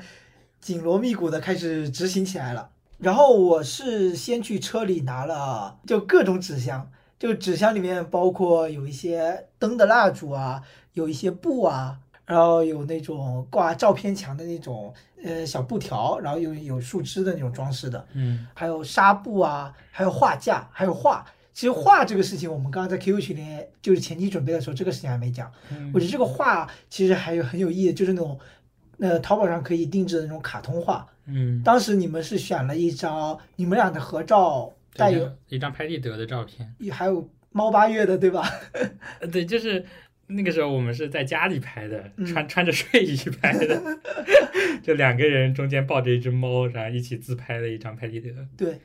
Speaker 2: 紧锣密鼓的开始执行起来了。然后我是先去车里拿了就各种纸箱，就纸箱里面包括有一些灯的蜡烛啊，有一些布啊，然后有那种挂照片墙的那种呃小布条，然后有有树枝的那种装饰的，
Speaker 1: 嗯
Speaker 2: 还有纱布啊，还有画架，还有画。其实画这个事情，我们刚刚在 QQ 群里就是前期准备的时候，这个事情还没讲。
Speaker 1: 嗯
Speaker 2: 我觉得这个画其实还有很有意义，就是那种，呃，淘宝上可以定制的那种卡通画。
Speaker 1: 嗯，
Speaker 2: 当时你们是选了一张你们俩的合照，带有
Speaker 1: 一张拍立得的照片。
Speaker 2: 还有猫八月的，对吧？
Speaker 1: 呃对，就是那个时候我们是在家里拍的，
Speaker 2: 嗯
Speaker 1: 穿穿着睡衣拍的，就两个人中间抱着一只猫，然后一起自拍的一张拍立得。
Speaker 2: 对，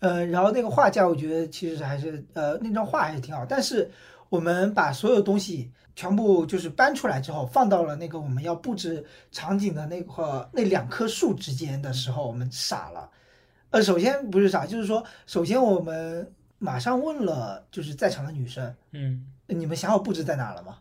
Speaker 2: 呃，然后那个画架，我觉得其实还是呃那张画还是挺好，但是我们把所有东西全部就是搬出来之后，放到了那个我们要布置场景的那个那两棵树之间的时候，我们傻了。呃，首先不是傻，就是说，首先我们马上问了，就是在场的女生，
Speaker 1: 嗯，
Speaker 2: 你们想好布置在哪了吗？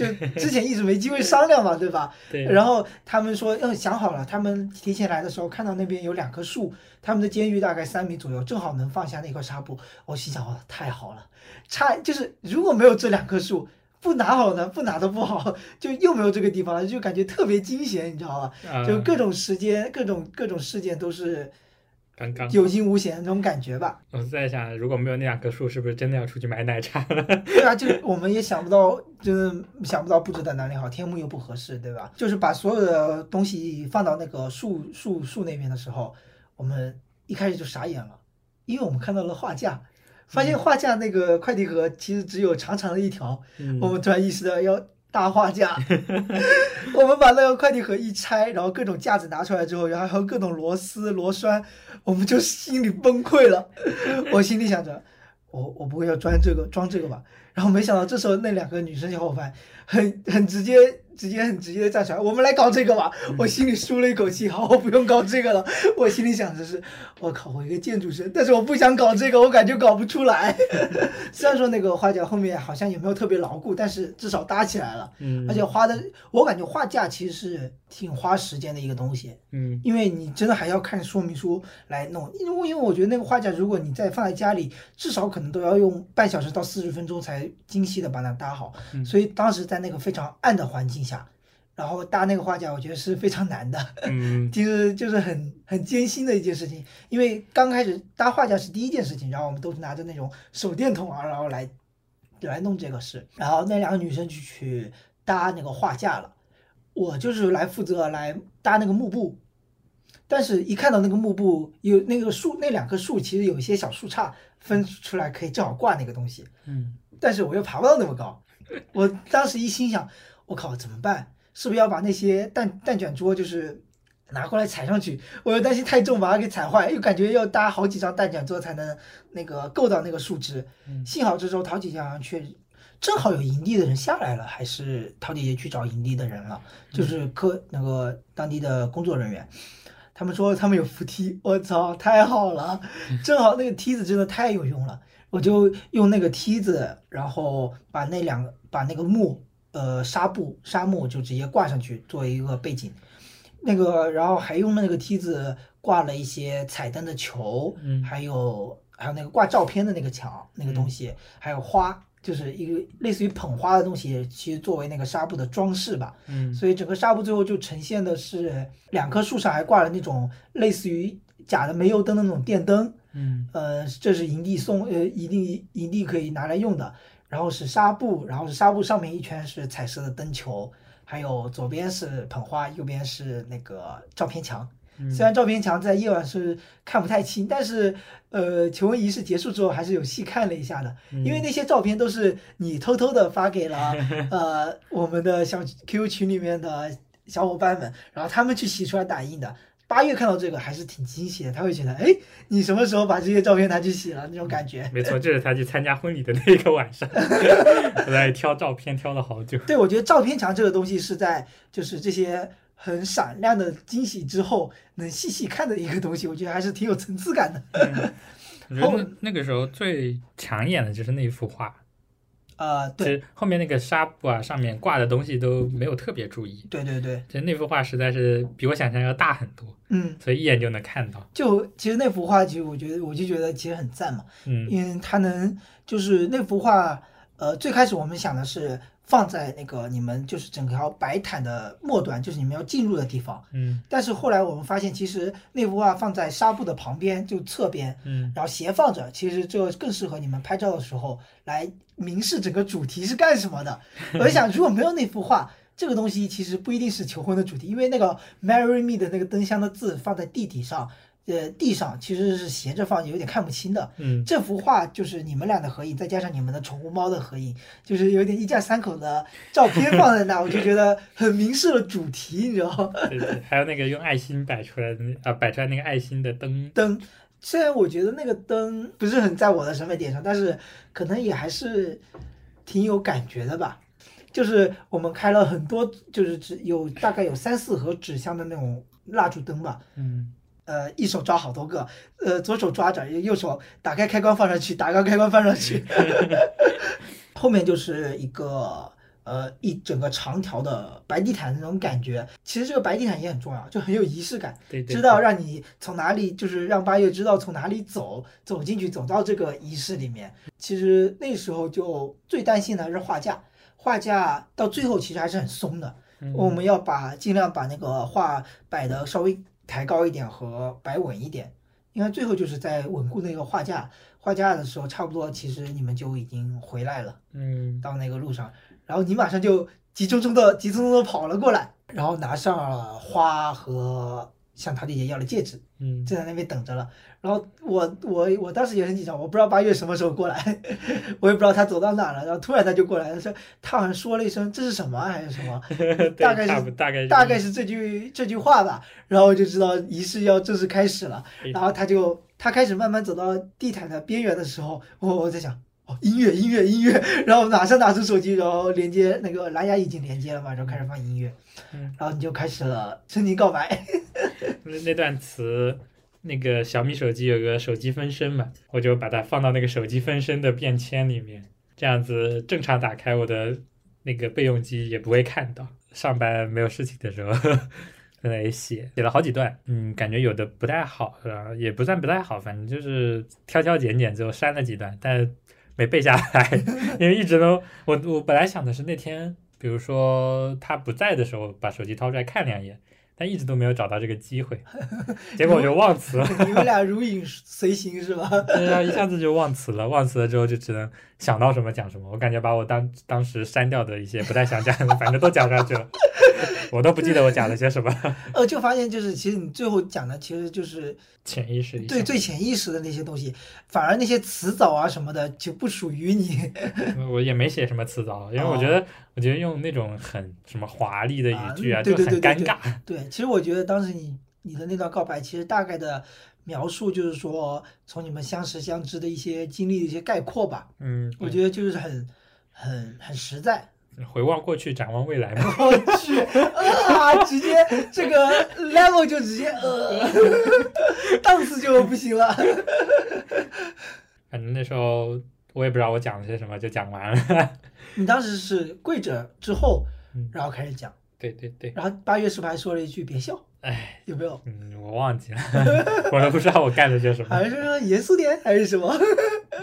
Speaker 2: 就之前一直没机会商量嘛，对吧？
Speaker 1: 对。
Speaker 2: 然后他们说，嗯，想好了。他们提前来的时候看到那边有两棵树，他们的监狱大概三米左右，正好能放下那块纱布。我心想，哇，太好了，差就是如果没有这两棵树，不拿好呢，不拿的不好，就又没有这个地方了，就感觉特别惊险，你知道吧？
Speaker 1: 啊
Speaker 2: 就各种时间、各种各种事件都是
Speaker 1: 刚刚，
Speaker 2: 有惊无险那种感觉吧。
Speaker 1: 我在想，如果没有那两棵树，是不是真的要出去买奶茶了？
Speaker 2: 对啊，就是我们也想不到，真的想不到布置在哪里好，天幕又不合适，对吧？就是把所有的东西放到那个树树树那边的时候，我们一开始就傻眼了，因为我们看到了画架，发现画架那个快递盒其实只有长长的一条，
Speaker 1: 嗯
Speaker 2: 我们突然意识到要大画架，我们把那个快递盒一拆，然后各种架子拿出来之后，然后还有各种螺丝螺栓，我们就心里崩溃了。我心里想着，我我不会要装这个装这个吧？然后没想到这时候那两个女生小伙伴很很直接。直接很直接的站出来，我们来搞这个吧！我心里舒了一口气，好，我不用搞这个了。我心里想的是，我靠，我一个建筑生，但是我不想搞这个，我感觉搞不出来。虽然说那个画架后面好像也没有特别牢固，但是至少搭起来了。
Speaker 1: 嗯，
Speaker 2: 而且花的，我感觉画架其实是挺花时间的一个东西，
Speaker 1: 嗯
Speaker 2: 因为你真的还要看说明书来弄。因为因为我觉得那个画架，如果你再放在家里，至少可能都要用半小时到四十分钟才精细的把它搭好。
Speaker 1: 嗯
Speaker 2: 所以当时在那个非常暗的环境下，然后搭那个画架，我觉得是非常难的。
Speaker 1: 嗯。
Speaker 2: 其 实就是很很艰辛的一件事情，因为刚开始搭画架是第一件事情，然后我们都是拿着那种手电筒啊，然后来来弄这个事，然后那两个女生就去搭那个画架了，我就是来负责来搭那个幕布，但是一看到那个幕布有那个树那两棵树，其实有一些小树杈分出来可以正好挂那个东西，
Speaker 1: 嗯。
Speaker 2: 但是我又爬不到那么高，我当时一心想，我靠，怎么办？是不是要把那些蛋蛋卷桌就是拿过来踩上去？我又担心太重把它给踩坏，又感觉要搭好几张蛋卷桌才能那个够到那个树枝。
Speaker 1: 嗯
Speaker 2: 幸好这时候陶姐姐好像却正好有营地的人下来了，还是陶姐姐去找营地的人了，就是科那个当地的工作人员。他们说他们有扶梯，我操，太好了！正好那个梯子真的太有用了，我就用那个梯子，然后把那两个把那个木呃纱布纱幕就直接挂上去作为一个背景，那个然后还用那个梯子挂了一些彩灯的球，
Speaker 1: 嗯
Speaker 2: 还有还有那个挂照片的那个墙那个东西，还有花，就是一个类似于捧花的东西，其实作为那个纱布的装饰吧。
Speaker 1: 嗯
Speaker 2: 所以整个纱布最后就呈现的是两棵树上还挂了那种类似于假的煤油灯的那种电灯，
Speaker 1: 嗯
Speaker 2: 呃，这是营地送呃营地营地可以拿来用的。然后是纱布，然后是纱布上面一圈是彩色的灯球，还有左边是捧花，右边是那个照片墙。
Speaker 1: 嗯
Speaker 2: 虽然照片墙在夜晚是看不太清，但是呃，求婚仪式结束之后还是有细看了一下的，
Speaker 1: 嗯
Speaker 2: 因为那些照片都是你偷偷的发给了 呃我们的小 QQ 群里面的小伙伴们，然后他们去洗出来打印的。八月看到这个还是挺惊喜的，他会觉得，哎，你什么时候把这些照片拿去洗了那种感觉。
Speaker 1: 没错，这是他去参加婚礼的那个晚上，我在挑照片挑了好久。
Speaker 2: 对，我觉得照片墙这个东西是在就是这些很闪亮的惊喜之后，能细细看的一个东西，我觉得还是挺有层次感的。
Speaker 1: 我觉得 那那个时候最抢眼的就是那一幅画，
Speaker 2: 呃，对，
Speaker 1: 后面那个纱布啊上面挂的东西都没有特别注意。
Speaker 2: 对对对，
Speaker 1: 其实那幅画实在是比我想象要大很多，
Speaker 2: 嗯，
Speaker 1: 所以一眼就能看到。
Speaker 2: 就其实那幅画，其实我觉得我就觉得其实很赞嘛，
Speaker 1: 嗯
Speaker 2: 因为它能就是那幅画，呃，最开始我们想的是放在那个你们就是整条白毯的末端，就是你们要进入的地方。
Speaker 1: 嗯
Speaker 2: 但是后来我们发现，其实那幅画放在纱布的旁边，就侧边，
Speaker 1: 嗯
Speaker 2: 然后斜放着，其实这更适合你们拍照的时候来明示整个主题是干什么的。我就想，如果没有那幅画，这个东西其实不一定是求婚的主题，因为那个 “marry me” 的那个灯箱的字放在地底上，呃，地上其实是斜着放，有点看不清的。
Speaker 1: 嗯
Speaker 2: 这幅画就是你们俩的合影，再加上你们的宠物猫的合影，就是有点一家三口的照片放在那，我就觉得很明示了主题，你知道吗？
Speaker 1: 对对，还有那个用爱心摆出来的那啊摆出来那个爱心的灯，
Speaker 2: 灯，虽然我觉得那个灯不是很在我的审美点上，但是可能也还是挺有感觉的吧。就是我们开了很多，就是只有大概有三四盒纸箱的那种蜡烛灯吧，
Speaker 1: 嗯
Speaker 2: 呃，一手抓好多个，呃，左手抓着，右手打开开关放上去，打开开关放上去。后面就是一个呃一整个长条的白地毯那种感觉。其实这个白地毯也很重要，就很有仪式感。
Speaker 1: 对对，
Speaker 2: 知道让你从哪里，就是让八月知道从哪里走，走进去，走到这个仪式里面。其实那时候就最担心的还是画架，画架到最后其实还是很松的。
Speaker 1: 嗯
Speaker 2: 我们要把尽量把那个画摆的稍微抬高一点和摆稳一点，应该最后就是在稳固那个画架。画架的时候，差不多其实你们就已经回来了。
Speaker 1: 嗯
Speaker 2: 到那个路上，然后你马上就急匆匆的、急匆匆的跑了过来，然后拿上了花和向陶丽姐要了戒指，
Speaker 1: 嗯
Speaker 2: 就在那边等着了。然后我我我当时也很紧张，我不知道八月什么时候过来，我也不知道他走到哪了。然后突然他就过来了，说他好像说了一声这是什么啊还是什么，大概是
Speaker 1: 大概
Speaker 2: 大概是这句这句话吧。然后我就知道仪式要正式开始了。
Speaker 1: 哎
Speaker 2: 然后他就他开始慢慢走到地毯的边缘的时候，我我在想。哦，音乐，音乐，音乐，然后马上拿出手机，然后连接那个蓝牙已经连接了嘛，然后开始放音乐，
Speaker 1: 嗯
Speaker 2: 然后你就开始了深情告白。
Speaker 1: 那那段词，那个小米手机有个手机分身嘛，我就把它放到那个手机分身的便签里面，这样子正常打开我的那个备用机也不会看到。上班没有事情的时候，在那里写，写了好几段，嗯，感觉有的不太好，是吧？也不算不太好，反正就是挑挑拣拣，最后删了几段，但没背下来，因为一直都我我本来想的是那天，比如说他不在的时候，把手机掏出来看两眼。但一直都没有找到这个机会，结果我就忘词了。
Speaker 2: 你们俩如影随形是吧？
Speaker 1: 对啊，一下子就忘词了，忘词了之后就只能想到什么讲什么。我感觉把我当当时删掉的一些不太想讲的，反正都讲上去了，我都不记得我讲了些什么。
Speaker 2: 呃，就发现就是，其实你最后讲的其实就是
Speaker 1: 潜意识里
Speaker 2: 对最潜意识的那些东西，反而那些词藻啊什么的就不属于你。
Speaker 1: 我也没写什么词藻，因为我觉得，我觉得用那种很什么华丽的语句啊，
Speaker 2: 啊对
Speaker 1: 就很
Speaker 2: 对对对对
Speaker 1: 尴尬。
Speaker 2: 对，其实我觉得当时你你的那段告白，其实大概的描述就是说，从你们相识相知的一些经历的一些概括吧。
Speaker 1: 嗯，
Speaker 2: 我觉得就是很很很实在。
Speaker 1: 回望过去，展望未来嘛。
Speaker 2: 我去啊，直接这个 level 就直接呃，档次就不行了。
Speaker 1: 反正那时候我也不知道我讲了些什么，就讲完了。
Speaker 2: 你当时是跪着之后
Speaker 1: 嗯，
Speaker 2: 然后开始讲，
Speaker 1: 对对对，
Speaker 2: 然后八月是不是还说了一句别笑？
Speaker 1: 哎，
Speaker 2: 有没有？
Speaker 1: 嗯，我忘记了，我都不知道我干了些什么，
Speaker 2: 好像是说严肃点，还是什么？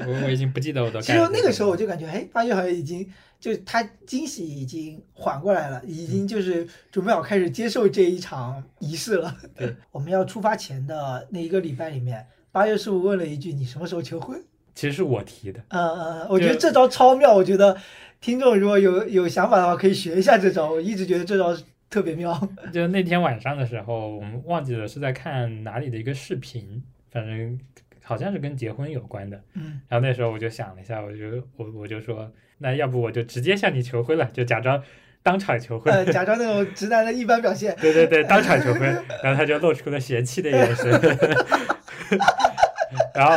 Speaker 1: 我我已经不记得我都
Speaker 2: 其。实那个时候我就感觉，哎，八月好像已经就是他惊喜已经缓过来了，已经就是准备好开始接受这一场仪式了。
Speaker 1: 对，
Speaker 2: 我们要出发前的那一个礼拜里面，八月十五问了一句：“你什么时候求婚
Speaker 1: 其实是我提的，？”
Speaker 2: 嗯嗯，我觉得这招超妙，我觉得听众如果有有想法的话，可以学一下这招。我一直觉得这招特别妙。
Speaker 1: 就那天晚上的时候，我们忘记了是在看哪里的一个视频，反正好像是跟结婚有关的。
Speaker 2: 嗯，
Speaker 1: 然后那时候我就想了一下，我就我我就说，那要不我就直接向你求婚了，就假装当场求婚。
Speaker 2: 呃，假装那种直男的一般表现。
Speaker 1: 对对对，当场求婚，然后他就露出了嫌弃的眼神，然后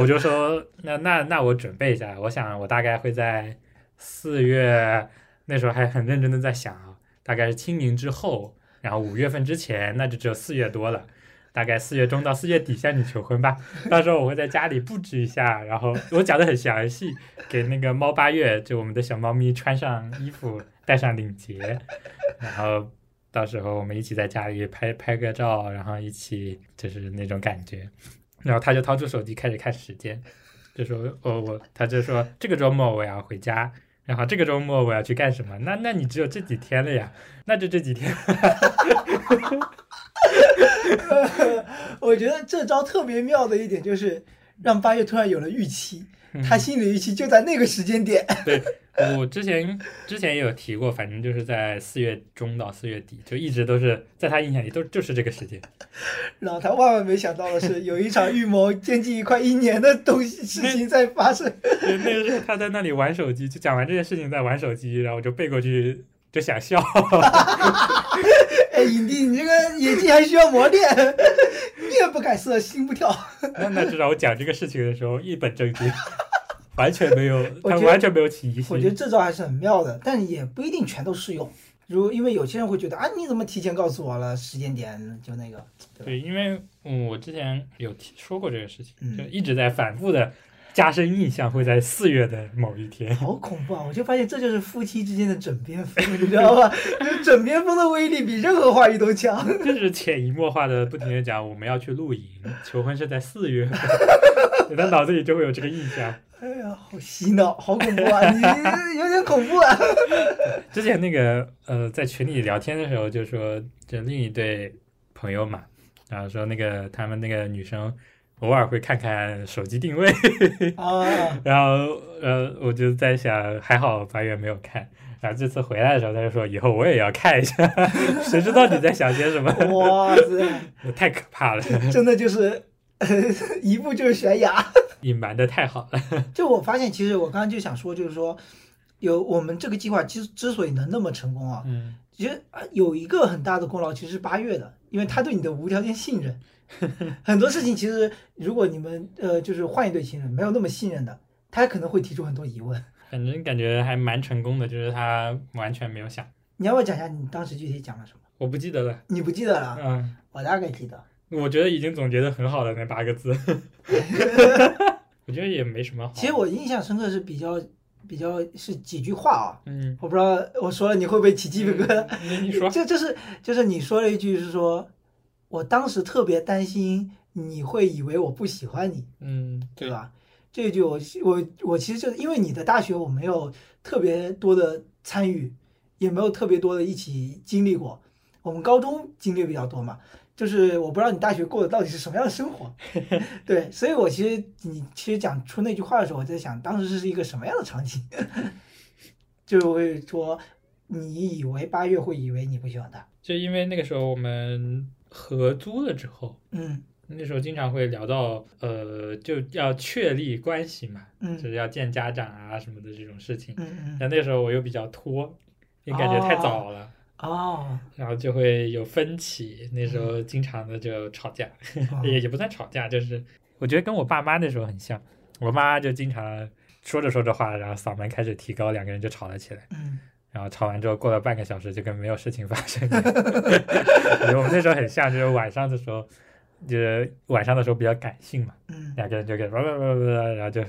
Speaker 1: 我就说，那那那我准备一下，我想我大概会在四月，那时候还很认真的在想啊，大概是清明之后，然后五月份之前，那就只有四月多了。大概四月中到四月底向你求婚吧，到时候我会在家里布置一下，然后我讲的很详细，给那个猫八月，就我们的小猫咪穿上衣服，戴上领结，然后到时候我们一起在家里拍拍个照，然后一起就是那种感觉。然后他就掏出手机开始看时间，就说哦我，他就说这个周末我要回家，然后这个周末我要去干什么？那那你只有这几天了呀，那就这几天。
Speaker 2: 我觉得这招特别妙的一点就是让八月突然有了预期，他心理预期就在那个时间点。
Speaker 1: 对我之前之前也有提过，反正就是在四月中到四月底，就一直都是在他印象里都就是这个时间。
Speaker 2: 然后他万万没想到的是，有一场预谋将近快一年的东西事情在发生。
Speaker 1: 对，那个时候他在那里玩手机，就讲完这件事情在玩手机，然后我就背过去就想笑。
Speaker 2: 哎，影帝，你这个演技还需要磨练，面不改色心不跳。
Speaker 1: 那那至少我讲这个事情的时候一本正经，完全没有，他完全没有起疑心
Speaker 2: 我觉得。这招还是很妙的，但也不一定全都适用。如因为有些人会觉得啊，你怎么提前告诉我了时间点就那个，对？
Speaker 1: 对，因为嗯，我之前有提说过这个事情，
Speaker 2: 嗯
Speaker 1: 就一直在反复的加深印象，会在四月的某一天。
Speaker 2: 好恐怖啊！我就发现这就是夫妻之间的枕边风，你知道吧？就是枕边风的威力比任何话语都强。
Speaker 1: 就是潜移默化的不停的讲我们要去露营，求婚是在四月 你的脑子里就会有这个印象。
Speaker 2: 哎呀，好洗脑，好恐怖啊！你有点恐怖啊！
Speaker 1: 之前那个呃，在群里聊天的时候就说，这另一对朋友嘛，然后说那个他们那个女生偶尔会看看手机定位，
Speaker 2: 啊，
Speaker 1: 然后呃，我就在想，还好八月没有看。然后这次回来的时候，他就说以后我也要看一下，谁知道你在想些什么？
Speaker 2: 哇塞，
Speaker 1: 太可怕了，
Speaker 2: 真的就是。一步就是悬崖。
Speaker 1: 隐瞒的太好了。
Speaker 2: 就我发现，其实我刚刚就想说，就是说，有我们这个计划之之所以能那么成功啊，
Speaker 1: 嗯，
Speaker 2: 其实啊有一个很大的功劳，其实是八月的，因为他对你的无条件信任。很多事情其实，如果你们呃就是换一对情人，没有那么信任的，他可能会提出很多疑问。
Speaker 1: 反正感觉还蛮成功的，就是他完全没有想，
Speaker 2: 你要不要讲一下你当时具体讲了什么？
Speaker 1: 我不记得了。
Speaker 2: 你不记得了？
Speaker 1: 嗯，
Speaker 2: 我大概记得。
Speaker 1: 我觉得已经总结的很好了，那八个字。我觉得也没什么好。
Speaker 2: 其实我印象深刻是比较比较是几句话啊，
Speaker 1: 嗯，
Speaker 2: 我不知道我说了你会不会起鸡皮疙瘩？
Speaker 1: 你你说，
Speaker 2: 就就是就是你说了一句是说，我当时特别担心你会以为我不喜欢你，
Speaker 1: 嗯，
Speaker 2: 对？吧？这一句我我我其实就是因为你的大学我没有特别多的参与，也没有特别多的一起经历过，我们高中经历比较多嘛。就是我不知道你大学过的到底是什么样的生活，对，所以我其实你其实讲出那句话的时候，我在想当时是一个什么样的场景，就会说你以为八月会以为你不喜欢他，
Speaker 1: 就因为那个时候我们合租了之后，
Speaker 2: 嗯。
Speaker 1: 那时候经常会聊到，呃，就要确立关系嘛，就
Speaker 2: 嗯
Speaker 1: 是要见家长啊什么的这种事情。
Speaker 2: 嗯嗯。
Speaker 1: 但那时候我又比较拖，因为感觉太早了。
Speaker 2: 哦，
Speaker 1: 然后就会有分歧，那时候经常的就吵架，
Speaker 2: 哦。
Speaker 1: 也也不算吵架，就是我觉得跟我爸妈那时候很像，我妈就经常说着说着话，然后嗓门开始提高，两个人就吵了起来，
Speaker 2: 嗯
Speaker 1: 然后吵完之后过了半个小时就跟没有事情发生一样。我们那时候很像，就是晚上的时候，就是晚上的时候比较感性嘛，
Speaker 2: 嗯。
Speaker 1: 两个人就给叭叭叭叭，然后就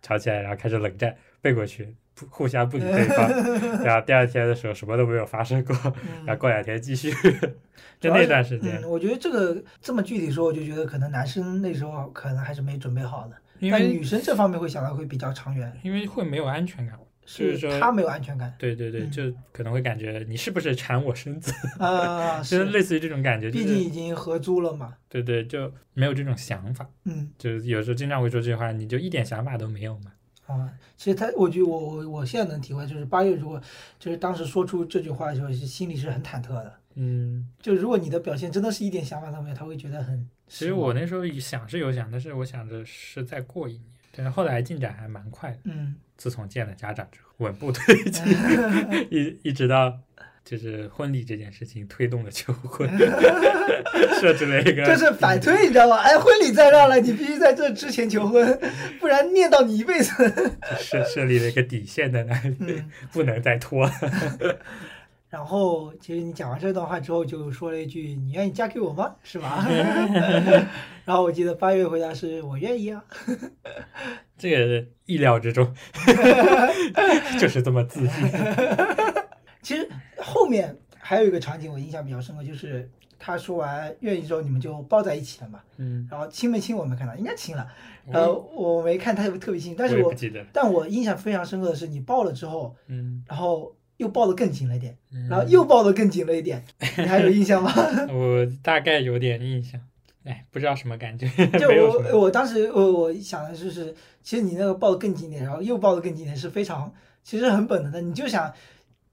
Speaker 1: 吵起来，然后开始冷战，背过去，不互相不理对方，然后第二天的时候什么都没有发生过，然后
Speaker 2: 嗯，
Speaker 1: 过两天继续，就那段时间，
Speaker 2: 嗯，我觉得这个这么具体说，我就觉得可能男生那时候可能还是没准备好的，
Speaker 1: 因为
Speaker 2: 但女生这方面会想到会比较长远，
Speaker 1: 因为会没有安全感，就是说
Speaker 2: 他没有安全感。
Speaker 1: 对对对，
Speaker 2: 嗯。
Speaker 1: 就可能会感觉你是不是缠我身子，
Speaker 2: 啊，
Speaker 1: 就是类似于这种感觉，就
Speaker 2: 毕竟已经合租了嘛，
Speaker 1: 对对，就没有这种想法，
Speaker 2: 嗯。
Speaker 1: 就是有时候经常会说这句话，你就一点想法都没有嘛。
Speaker 2: 啊，其实他，我觉得我我我现在能体会，就是八月如果就是当时说出这句话的时候，是心里是很忐忑的。
Speaker 1: 嗯，
Speaker 2: 就如果你的表现真的是一点想法都没有，他会觉得很
Speaker 1: 其实我那时候想是有想，但是我想着是再过一年，但是后来进展还蛮快的。
Speaker 2: 嗯
Speaker 1: 自从见了家长之后，稳步推进，一一直到就是婚礼这件事情推动了求婚，设置了一个
Speaker 2: 就是反推，你知道吗？哎，婚礼再让了，你必须在这之前求婚，不然念叨你一辈子。
Speaker 1: 设设立了一个底线在那里，
Speaker 2: 嗯，
Speaker 1: 不能再拖。
Speaker 2: 然后其实你讲完这段话之后，就说了一句：“你愿意嫁给我吗？”是吧？然后我记得八月回答是：“我愿意啊。
Speaker 1: 这个意料之中，就是这么自信。”
Speaker 2: 其实后面还有一个场景我印象比较深刻，就是他说完愿意之后，你们就抱在一起了嘛。
Speaker 1: 嗯，
Speaker 2: 然后亲没亲我没看到，应该亲了。呃，我没看他特别亲，但是我但我印象非常深刻的是，你抱了之后，
Speaker 1: 嗯，
Speaker 2: 然后又抱得更紧了一点，
Speaker 1: 嗯。
Speaker 2: 然后又抱得更紧了一点，你还有印象吗？
Speaker 1: 我大概有点印象，哎，不知道什么感觉，
Speaker 2: 就 我我当时我我想的就是，其实你那个抱得更紧一点，然后又抱得更紧一点是非常其实很本能的，你就想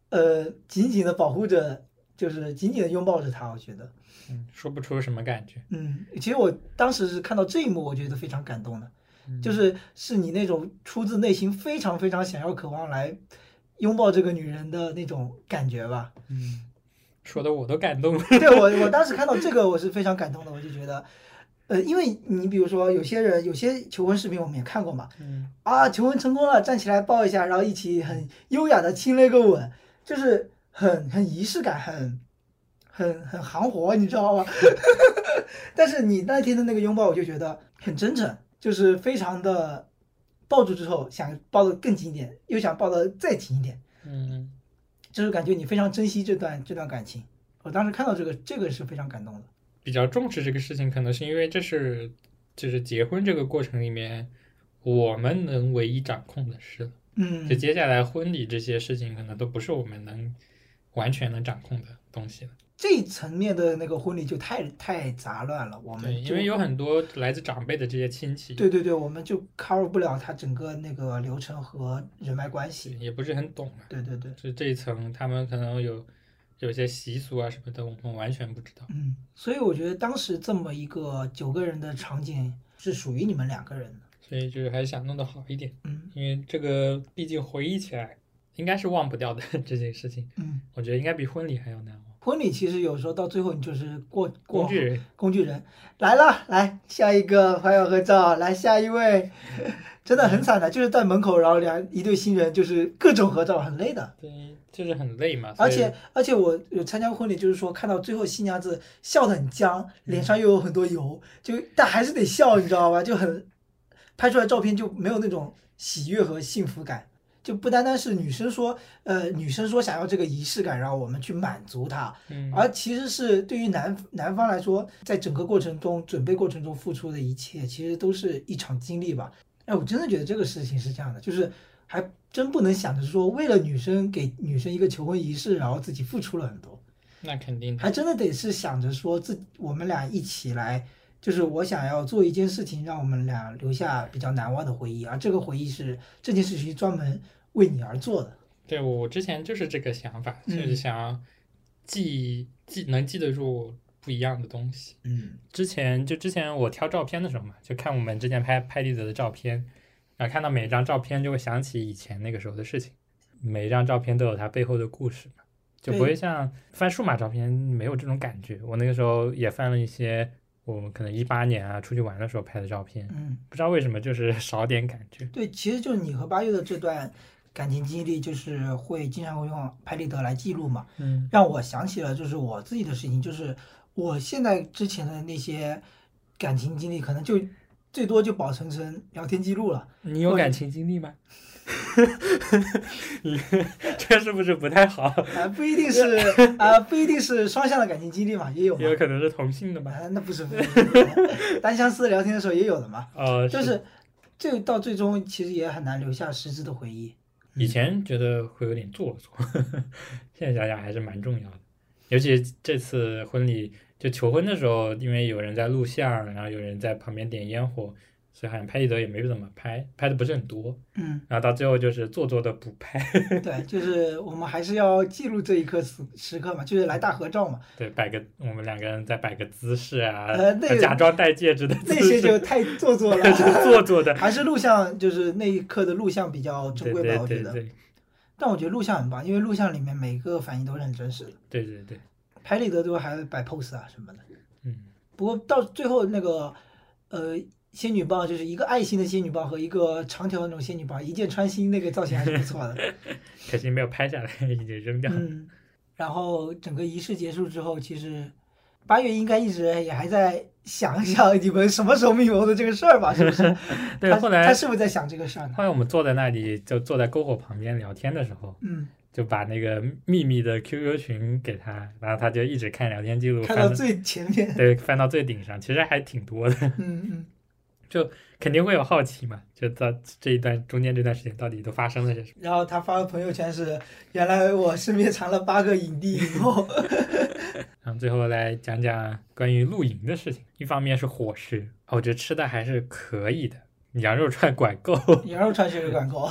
Speaker 2: 呃紧紧的保护着，就是紧紧的拥抱着他，我觉得。
Speaker 1: 嗯说不出什么感觉，
Speaker 2: 嗯，其实我当时是看到这一幕，我觉得非常感动的，
Speaker 1: 嗯。
Speaker 2: 就是是你那种出自内心非常非常想要、渴望来拥抱这个女人的那种感觉吧。
Speaker 1: 嗯，说的我都感动了，
Speaker 2: 对我，我当时看到这个，我是非常感动的，我就觉得，呃，因为你比如说有些人有些求婚视频我们也看过嘛，
Speaker 1: 嗯
Speaker 2: 啊，求婚成功了，站起来抱一下，然后一起很优雅的亲了一个吻，就是很很仪式感，很很很行活，你知道吗？但是你那天的那个拥抱，我就觉得很真诚，就是非常的抱住之后想抱得更紧一点，又想抱得再紧一点，
Speaker 1: 嗯，
Speaker 2: 就是感觉你非常珍惜这段这段感情。我当时看到这个，这个是非常感动的。
Speaker 1: 比较重视这个事情，可能是因为这是就是结婚这个过程里面我们能唯一掌控的事了。
Speaker 2: 嗯
Speaker 1: 就，接下来婚礼这些事情，可能都不是我们能完全能掌控的东西了。
Speaker 2: 这一层面的那个婚礼就太太杂乱了，我，们就
Speaker 1: 因为有很多来自长辈的这些亲戚，
Speaker 2: 对对对，我们就 cover 不了他整个那个流程和人脉关系。
Speaker 1: 也不是很懂嘛。
Speaker 2: 对对对，
Speaker 1: 就这一层，他们可能有有些习俗啊什么的，我们完全不知道。
Speaker 2: 嗯，所以我觉得当时这么一个九个人的场景是属于你们两个人的。
Speaker 1: 所以就是还是想弄得好一点，
Speaker 2: 嗯
Speaker 1: 因为这个毕竟回忆起来应该是忘不掉的 这件事情，
Speaker 2: 嗯，
Speaker 1: 我觉得应该比婚礼还要难忘。
Speaker 2: 婚礼其实有时候到最后你就是过过
Speaker 1: 工具人，
Speaker 2: 工具人来了，来下一个朋友合照，来下一位，真的很惨的，就是在门口，然后两一对新人就是各种合照，很累的。
Speaker 1: 对，就是很累嘛。
Speaker 2: 而且而且我有参加过婚礼，就是说看到最后新娘子笑得很僵，脸上又有很多油，就但还是得笑，你知道吧？就很拍出来照片就没有那种喜悦和幸福感。就不单单是女生说，呃，女生说想要这个仪式感，然后我们去满足她，
Speaker 1: 嗯，
Speaker 2: 而其实是对于男男方来说，在整个过程中准备过程中付出的一切，其实都是一场经历吧。哎，我真的觉得这个事情是这样的，就是还真不能想着说为了女生给女生一个求婚仪式，然后自己付出了很多，
Speaker 1: 那肯定的。
Speaker 2: 还真的得是想着说自我们俩一起来，就是我想要做一件事情，让我们俩留下比较难忘的回忆，而这个回忆是这件事情专门为你而做的。
Speaker 1: 对我我之前就是这个想法，
Speaker 2: 嗯
Speaker 1: 就是想记记能记得住不一样的东西。
Speaker 2: 嗯
Speaker 1: 之前就之前我挑照片的时候嘛，就看我们之前拍拍立得的照片，然后看到每一张照片就会想起以前那个时候的事情，每一张照片都有它背后的故事嘛，就不会像翻数码照片没有这种感觉。我那个时候也翻了一些我们可能一八年啊出去玩的时候拍的照片，
Speaker 2: 嗯。
Speaker 1: 不知道为什么就是少点感觉。
Speaker 2: 对，其实就是你和八月的这段感情经历，就是会经常会用拍立得来记录嘛，
Speaker 1: 嗯
Speaker 2: 让我想起了就是我自己的事情，就是我现在之前的那些感情经历，可能就最多就保存成聊天记录了。
Speaker 1: 你有感情经历吗？你 这是不是不太好？
Speaker 2: 啊、不一定是啊、不一定是双向的感情经历嘛，也有
Speaker 1: 也。有可能是同性的嘛？
Speaker 2: 啊，那不是不是，单相思聊天的时候也有的嘛，
Speaker 1: 哦，
Speaker 2: 就是这到最终其实也很难留下实质的回忆。
Speaker 1: 以前觉得会有点做作，现在想想还是蛮重要的。尤其这次婚礼就求婚的时候，因为有人在录像，然后有人在旁边点烟火，所以好像拍立得也没怎么拍，拍的不是很多。
Speaker 2: 嗯，
Speaker 1: 然后到最后就是做作的补拍，
Speaker 2: 对，就是我们还是要记录这一刻时时刻嘛，就是来大合照嘛。
Speaker 1: 对，摆个我们两个人再摆个姿势啊，
Speaker 2: 呃那个
Speaker 1: 假装戴戒指的姿
Speaker 2: 那些，就太做作了，
Speaker 1: 是做作的。
Speaker 2: 还是录像，就是那一刻的录像比较珍贵吧，
Speaker 1: 对对
Speaker 2: 我觉得。
Speaker 1: 对对
Speaker 2: 但我觉得录像很棒，因为录像里面每个反应都是很真实的，
Speaker 1: 对对对，
Speaker 2: 拍立得都还摆 pose 啊什么的。
Speaker 1: 嗯，
Speaker 2: 不过到最后那个，呃，仙女棒就是一个爱心的仙女棒和一个长条的那种仙女棒，一箭穿心，那个造型还是不错的。
Speaker 1: 可惜没有拍下来，已经扔掉了。
Speaker 2: 嗯，然后整个仪式结束之后，其实八月应该一直也还在想想你们什么时候密谋的这个事儿吧？是不是？
Speaker 1: 对，
Speaker 2: 他
Speaker 1: 后来
Speaker 2: 他是不是在想这个事儿呢？
Speaker 1: 后来我们坐在那里，就坐在篝火旁边聊天的时候，
Speaker 2: 嗯
Speaker 1: 就把那个秘密的 QQ 群给他，然后他就一直看聊天记录，
Speaker 2: 看到最前面，
Speaker 1: 对翻到最顶上，其实还挺多的，
Speaker 2: 嗯嗯，
Speaker 1: 肯定会有好奇嘛，就到这一段中间这段时间到底都发生了些什么。
Speaker 2: 然后他发的朋友圈是，原来我身边藏了八个影帝影后，
Speaker 1: 然后最后来讲讲关于露营的事情。一方面是伙食，我觉得吃的还是可以的，羊肉串管够。
Speaker 2: 羊肉串确实管够，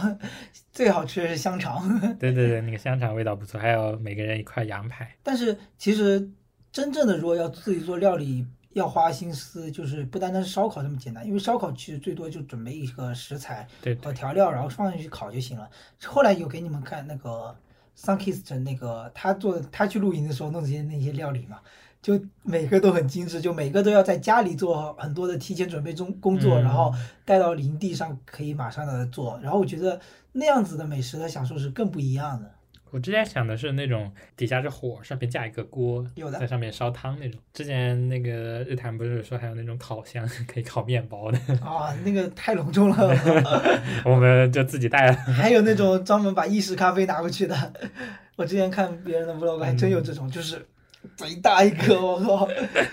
Speaker 2: 最好吃的是香肠。
Speaker 1: 对对对，那个香肠味道不错，还有每个人一块羊排。
Speaker 2: 但是其实真正的如果要自己做料理，要花心思，就是不单单是烧烤这么简单，因为烧烤其实最多就准备一个食材
Speaker 1: 对
Speaker 2: 和调料，然后放进去烤就行了。后来有给你们看那个 Sunkiss 的那个他做，他去露营的时候弄这些那些料理嘛，就每个都很精致，就每个都要在家里做很多的提前准备中工作，
Speaker 1: 嗯
Speaker 2: 然后带到林地上可以马上的做。然后我觉得那样子的美食的享受是更不一样的。
Speaker 1: 我之前想的是那种底下是火，上面架一个锅，
Speaker 2: 有的
Speaker 1: 在上面烧汤那种。之前那个日坛不是说还有那种烤箱 可以烤面包的，
Speaker 2: 啊，那个太隆重了。
Speaker 1: 我们就自己带了。
Speaker 2: 还有那种专门把意式咖啡拿过去的，我之前看别人的 vlog 还真有这种，就是贼大一颗，我靠！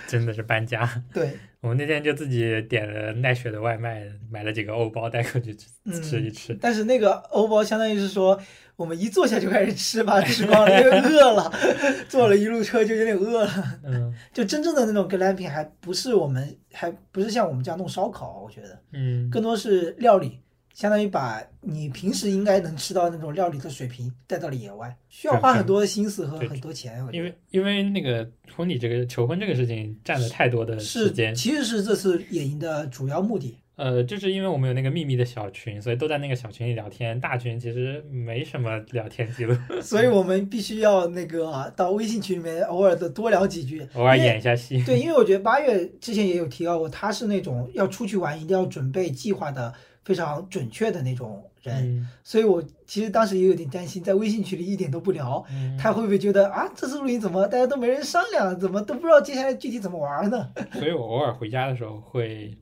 Speaker 1: 真的是搬家。
Speaker 2: 对，
Speaker 1: 我们那天就自己点了奈雪的外卖，买了几个欧包带过去吃
Speaker 2: 嗯
Speaker 1: 吃一吃。
Speaker 2: 但是那个欧包相当于是说，我们一坐下就开始吃，把 它吃光了，因为饿了，坐了一路车就有点饿了。
Speaker 1: 嗯
Speaker 2: 就真正的那种 glamping 还不是我们，还不是像我们这样弄烧烤，我觉得
Speaker 1: 嗯，
Speaker 2: 更多是料理。相当于把你平时应该能吃到那种料理的水平带到了野外，需要花很多的心思和很多钱。
Speaker 1: 因为因为那个婚礼这个求婚这个事情占了太多的时间，
Speaker 2: 其实是这次野营的主要目的。
Speaker 1: 呃，就是因为我们有那个秘密的小群，所以都在那个小群里聊天。大群其实没什么聊天记录，
Speaker 2: 所以我们必须要那个到微信群里面偶尔的多聊几句。
Speaker 1: 偶尔演一下戏。
Speaker 2: 对，因为我觉得八月之前也有提到过，他是那种要出去玩一定要准备计划的非常准确的那种人，
Speaker 1: 嗯
Speaker 2: 所以我其实当时也有点担心，在微信群里一点都不聊，
Speaker 1: 嗯，
Speaker 2: 他会不会觉得啊，这次露营怎么大家都没人商量，怎么都不知道接下来具体怎么玩呢？
Speaker 1: 所以我偶尔回家的时候会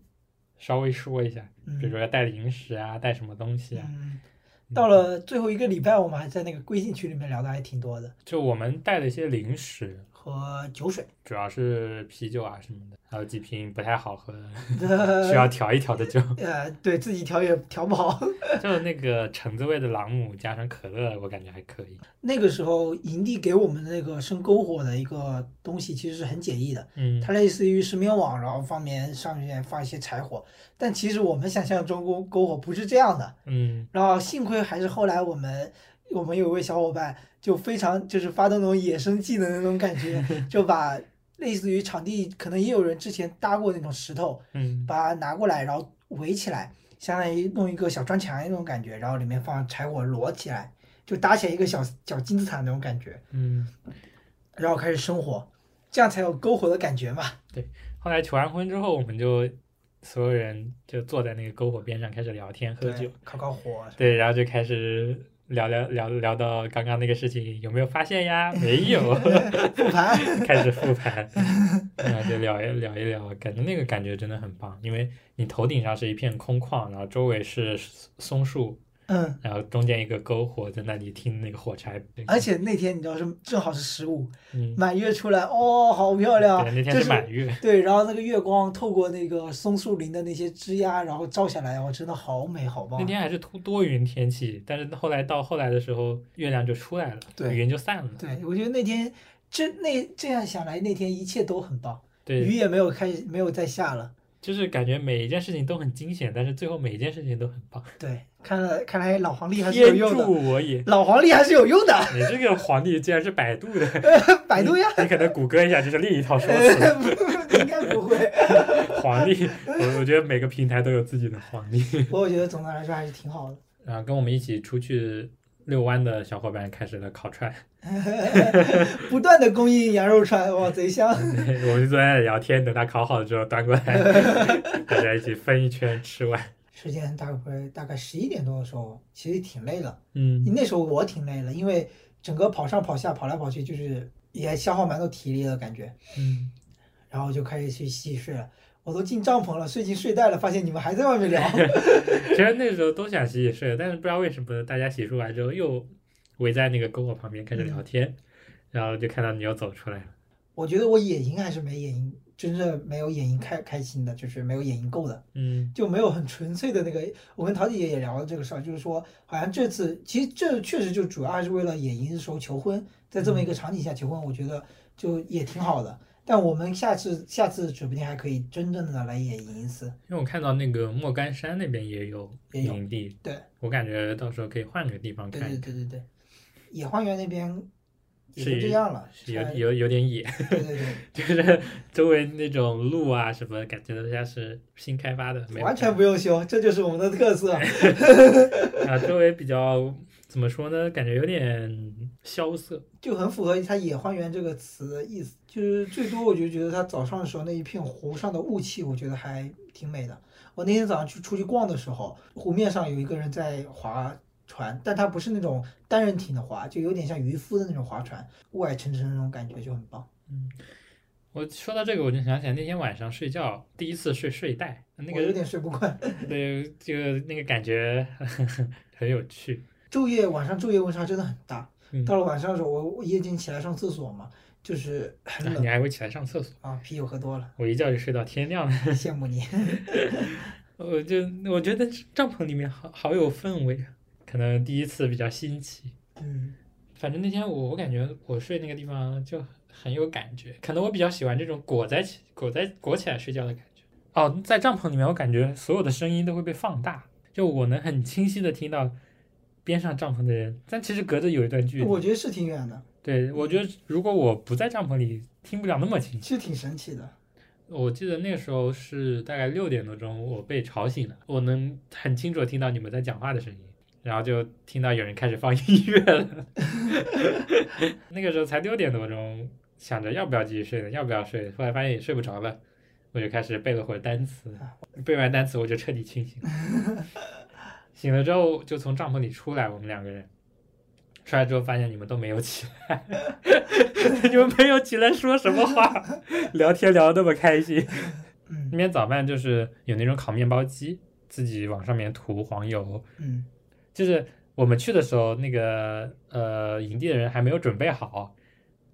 Speaker 1: 稍微说一下，比如说要带零食啊，带什么东西啊。
Speaker 2: 嗯，到了最后一个礼拜，我们还在那个微信群里面聊的还挺多的，
Speaker 1: 就我们带了一些零食，
Speaker 2: 和酒水。
Speaker 1: 主要是啤酒啊什么的，还有几瓶不太好喝的，
Speaker 2: 呃
Speaker 1: 需要调一调的酒。
Speaker 2: 呃，对自己调也调不好。
Speaker 1: 就那个橙子味的朗姆加上可乐，我感觉还可以。
Speaker 2: 那个时候营地给我们的那个生篝火的一个东西，其实是很简易的，
Speaker 1: 嗯，
Speaker 2: 它类似于石棉网，然后方面上面放一些柴火。但其实我们想象中篝篝火不是这样的。
Speaker 1: 嗯
Speaker 2: 然后幸亏还是后来我们我们有位小伙伴就非常就是发动那种野生技能的那种感觉，就把类似于场地可能也有人之前搭过那种石头，
Speaker 1: 嗯
Speaker 2: 把它拿过来，然后围起来，相当于弄一个小砖墙那种感觉，然后里面放柴火摞起来，就搭起来一个小小金字塔那种感觉，
Speaker 1: 嗯。
Speaker 2: 然后开始生火，这样才有篝火的感觉嘛。
Speaker 1: 对后来求完婚之后，我们就所有人就坐在那个篝火边上开始聊天喝酒，，
Speaker 2: 烤烤火，
Speaker 1: 对，然后就开始聊聊聊聊到刚刚那个事情有没有发现呀？没有，
Speaker 2: 复盘。
Speaker 1: 开始复盘，然后就聊一聊一聊，感觉那个感觉真的很棒，因为你头顶上是一片空旷，然后周围是松树，
Speaker 2: 嗯，
Speaker 1: 然后中间一个篝火在那里听那个火柴，
Speaker 2: 而且那天你知道是正好是十五，
Speaker 1: 嗯，
Speaker 2: 满月出来，哦，好漂亮。
Speaker 1: 对，那天
Speaker 2: 是是
Speaker 1: 满月，
Speaker 2: 对，然后那个月光透过那个松树林的那些枝桠，然后照下来，哇，真的好美好棒。
Speaker 1: 那。天还是多多云天气，但是后来到后来的时候，月亮就出来了，
Speaker 2: 对。
Speaker 1: 云就散了，
Speaker 2: 对，我觉得那天这那这样想来，那天一切都很棒，
Speaker 1: 对，
Speaker 2: 雨也没有开没有再下了。
Speaker 1: 就是感觉每一件事情都很惊险，但是最后每一件事情都很棒。
Speaker 2: 对，看来看来老黄历还是有用的，
Speaker 1: 助我也！
Speaker 2: 老黄历还是有用的。
Speaker 1: 你这个黄历竟然是百度的，
Speaker 2: 百度呀，
Speaker 1: 你可能谷歌一下就是另一套说 辞。
Speaker 2: 应该不会。
Speaker 1: 黄历，我我觉得每个平台都有自己的
Speaker 2: 黄历。我觉得总的来说还是挺好的。
Speaker 1: 然后跟我们一起出去遛弯的小伙伴开始了烤串，
Speaker 2: 不断的供应羊肉串，哇，贼香。
Speaker 1: 我们就坐在那里聊天，等它烤好了之后端过来，大家一起分一圈吃完。
Speaker 2: 时间大概大概十一点多的时候，其实挺累了。
Speaker 1: 嗯
Speaker 2: 那时候我挺累了，因为整个跑上跑下、跑来跑去，就是也消耗蛮多体力的感觉。
Speaker 1: 嗯，
Speaker 2: 然后就开始去洗睡了。我都进帐篷了，睡进睡袋了，发现你们还在外面聊。
Speaker 1: 其实那时候都想洗洗睡，但是不知道为什么大家洗漱完之后又围在那个篝火旁边开始
Speaker 2: 嗯
Speaker 1: 聊天，然后就看到你又走出来了。
Speaker 2: 我觉得我野营还是没野营，真正没有野营开开心的，就是没有野营够的。
Speaker 1: 嗯
Speaker 2: 就没有很纯粹的那个。我跟陶姐也聊了这个事儿，就是说，好像这次其实这确实就主要还是为了野营的时候求婚，在这么一个场景下求婚，我觉得就也挺好的。但我们下次下次指不定还可以真正的来野营一次。
Speaker 1: 因为我看到那个莫干山那边也有营地，
Speaker 2: 对
Speaker 1: 我感觉到时候可以换个地方
Speaker 2: 对
Speaker 1: 看一看，
Speaker 2: 对对对对，野花园那边也
Speaker 1: 是
Speaker 2: 就这样了，
Speaker 1: 是有有有点野，
Speaker 2: 对对对，
Speaker 1: 就是周围那种路啊什么，感觉都像是新开发的，没
Speaker 2: 完全不用修，这就是我们的特色。
Speaker 1: 啊，周围比较怎么说呢？感觉有点萧瑟。
Speaker 2: 就很符合它“野花园”这个词的意思，就是最多我就觉得它早上的时候那一片湖上的雾气，我觉得还挺美的。我那天早上去出去逛的时候，湖面上有一个人在划船，但他不是那种单人艇的划，就有点像渔夫的那种划船，雾霭沉沉的那种感觉就很棒。
Speaker 1: 嗯我说到这个，我就想起来那天晚上睡觉，第一次睡睡袋，那个
Speaker 2: 有点睡不惯，
Speaker 1: 对这个那个感觉 很有趣。
Speaker 2: 昼夜晚上昼夜温差真的很大。
Speaker 1: 嗯
Speaker 2: 到了晚上的时候，我我夜间起来上厕所嘛，就是很
Speaker 1: 啊你还会起来上厕所？
Speaker 2: 啊，啤酒喝多了，
Speaker 1: 我一觉就睡到天亮了。
Speaker 2: 羡慕你。
Speaker 1: 我就我觉得帐篷里面好好有氛围啊，可能第一次比较新奇。
Speaker 2: 嗯，
Speaker 1: 反正那天我我感觉我睡那个地方就很有感觉，可能我比较喜欢这种裹在起裹在裹起来睡觉的感觉。哦，在帐篷里面，我感觉所有的声音都会被放大，就我能很清晰的听到边上帐篷的人，但其实隔着有一段距离。
Speaker 2: 我觉得是挺远的，
Speaker 1: 对，我觉得如果我不在帐篷里，听不了那么清晰。
Speaker 2: 其实挺神奇的。
Speaker 1: 我记得那个时候是大概六点多钟，我被吵醒了，我能很清楚地听到你们在讲话的声音，然后就听到有人开始放音乐了。那个时候才六点多钟，想着要不要继续睡呢，要不要睡，后来发现也睡不着了，我就开始背了会儿单词，背完单词我就彻底清醒了。醒了之后就从帐篷里出来，我们两个人。出来之后发现你们都没有起来，你们没有起来说什么话，聊天聊得那么开心。
Speaker 2: 嗯
Speaker 1: 那边早饭就是有那种烤面包机，自己往上面涂黄油。
Speaker 2: 嗯，
Speaker 1: 就是我们去的时候，那个呃营地的人还没有准备好，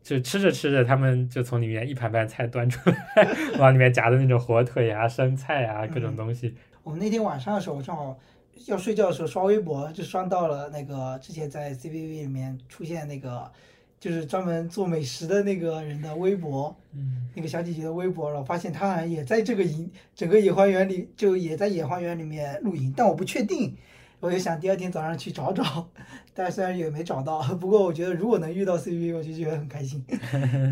Speaker 1: 就吃着吃着，他们就从里面一盘盘菜端出来，往里面夹的那种火腿啊、生菜啊各种东西。
Speaker 2: 我们那天晚上的时候正好要睡觉的时候刷微博，就刷到了那个之前在 CCTV 里面出现那个，就是专门做美食的那个人的微博，
Speaker 1: 嗯，
Speaker 2: 那个小姐姐的微博，然后发现她好像也在这个营整个野花园里，就也在野花园里面露营，但我不确定。我就想第二天早上去找找，但虽然也没找到，不过我觉得如果能遇到 CV，我就觉得很开心。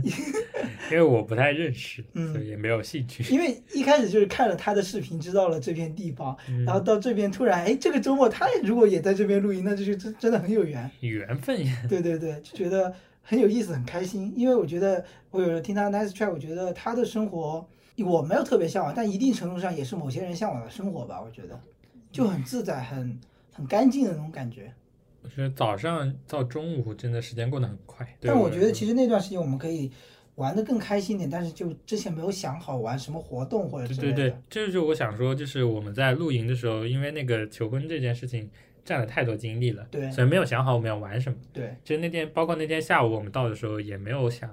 Speaker 1: 因为我不太认识，
Speaker 2: 嗯
Speaker 1: 所以也没有兴趣。
Speaker 2: 因为一开始就是看了他的视频，知道了这片地方，
Speaker 1: 嗯
Speaker 2: 然后到这边突然，哎，这个周末他如果也在这边露营，那就是真真的很有缘。
Speaker 1: 缘分呀，
Speaker 2: 对对对，就觉得很有意思，很开心。因为我觉得我有时候听他 Nice Try，我觉得他的生活我没有特别向往，但一定程度上也是某些人向往的生活吧。我觉得就很自在，很很干净的那种感觉。
Speaker 1: 我觉得早上到中午真的时间过得很快。对
Speaker 2: 但我觉得其实那段时间我们可以玩的更开心一点，但是就之前没有想好玩什么活动或者之类的。
Speaker 1: 对对对，这就是我想说，就是我们在露营的时候，因为那个求婚这件事情占了太多精力了，
Speaker 2: 对
Speaker 1: 所以没有想好我们要玩什么。
Speaker 2: 对
Speaker 1: 其实那天，包括那天下午我们到的时候，也没有想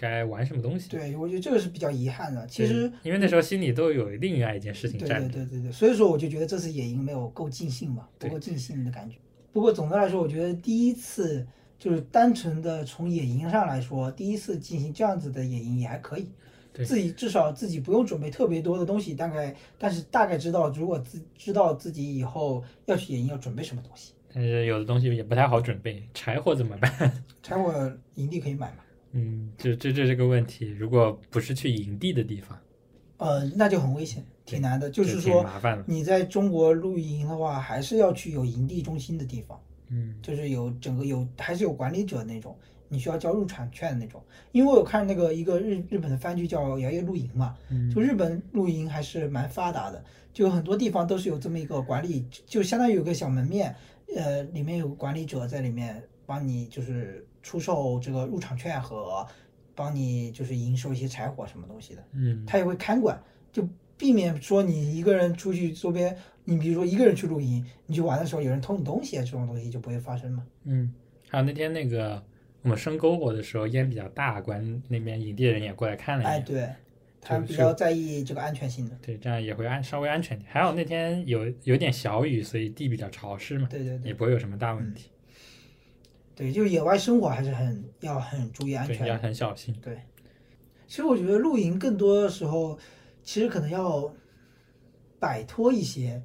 Speaker 1: 该玩什么东西。
Speaker 2: 对，我觉得这个是比较遗憾的。其实
Speaker 1: 因为那时候心里都有另外一件事情
Speaker 2: 对
Speaker 1: 占着。
Speaker 2: 对对对对，所以说我就觉得这次野营没有够尽兴吧，不够尽兴的感觉。不过总的来说，我觉得第一次就是单纯的从野营上来说，第一次进行这样子的野营也还可以。
Speaker 1: 对
Speaker 2: 自己至少自己不用准备特别多的东西，大概但是大概知道，如果自知道自己以后要去野营要准备什么东西。
Speaker 1: 但是有的东西也不太好准备，柴火怎么办？
Speaker 2: 柴火营地可以买嘛？
Speaker 1: 嗯，就这这是个问题。如果不是去营地的地方，
Speaker 2: 呃，那就很危险，挺难的。就是说，
Speaker 1: 麻烦了。
Speaker 2: 你在中国露营的话，还是要去有营地中心的地方。
Speaker 1: 嗯
Speaker 2: 就是有整个有还是有管理者那种，你需要交入场券的那种。因为我有看那个一个日日本的番剧叫《摇曳露营》嘛，
Speaker 1: 嗯
Speaker 2: 就日本露营还是蛮发达的，就很多地方都是有这么一个管理，就相当于有个小门面，呃，里面有管理者在里面帮你就是出售这个入场券和帮你就是营收一些柴火什么东西的。
Speaker 1: 嗯
Speaker 2: 他也会看管，就避免说你一个人出去周边，你比如说一个人去露营，你去玩的时候有人偷你东西啊，这种东西就不会发生嘛。
Speaker 1: 嗯，还有那天那个我们生篝火的时候烟比较大，关那边营地的人也过来看了一
Speaker 2: 哎，对，他比较在意这个安全性的。
Speaker 1: 对，这样也会安稍微安全点。还有那天有有点小雨，所以地比较潮湿嘛，
Speaker 2: 对对对
Speaker 1: 也不会有什么大问题。
Speaker 2: 对，就野外生活还是很要很注意安全，要。
Speaker 1: 很小心。
Speaker 2: 对，其实我觉得露营更多的时候，其实可能要摆脱一些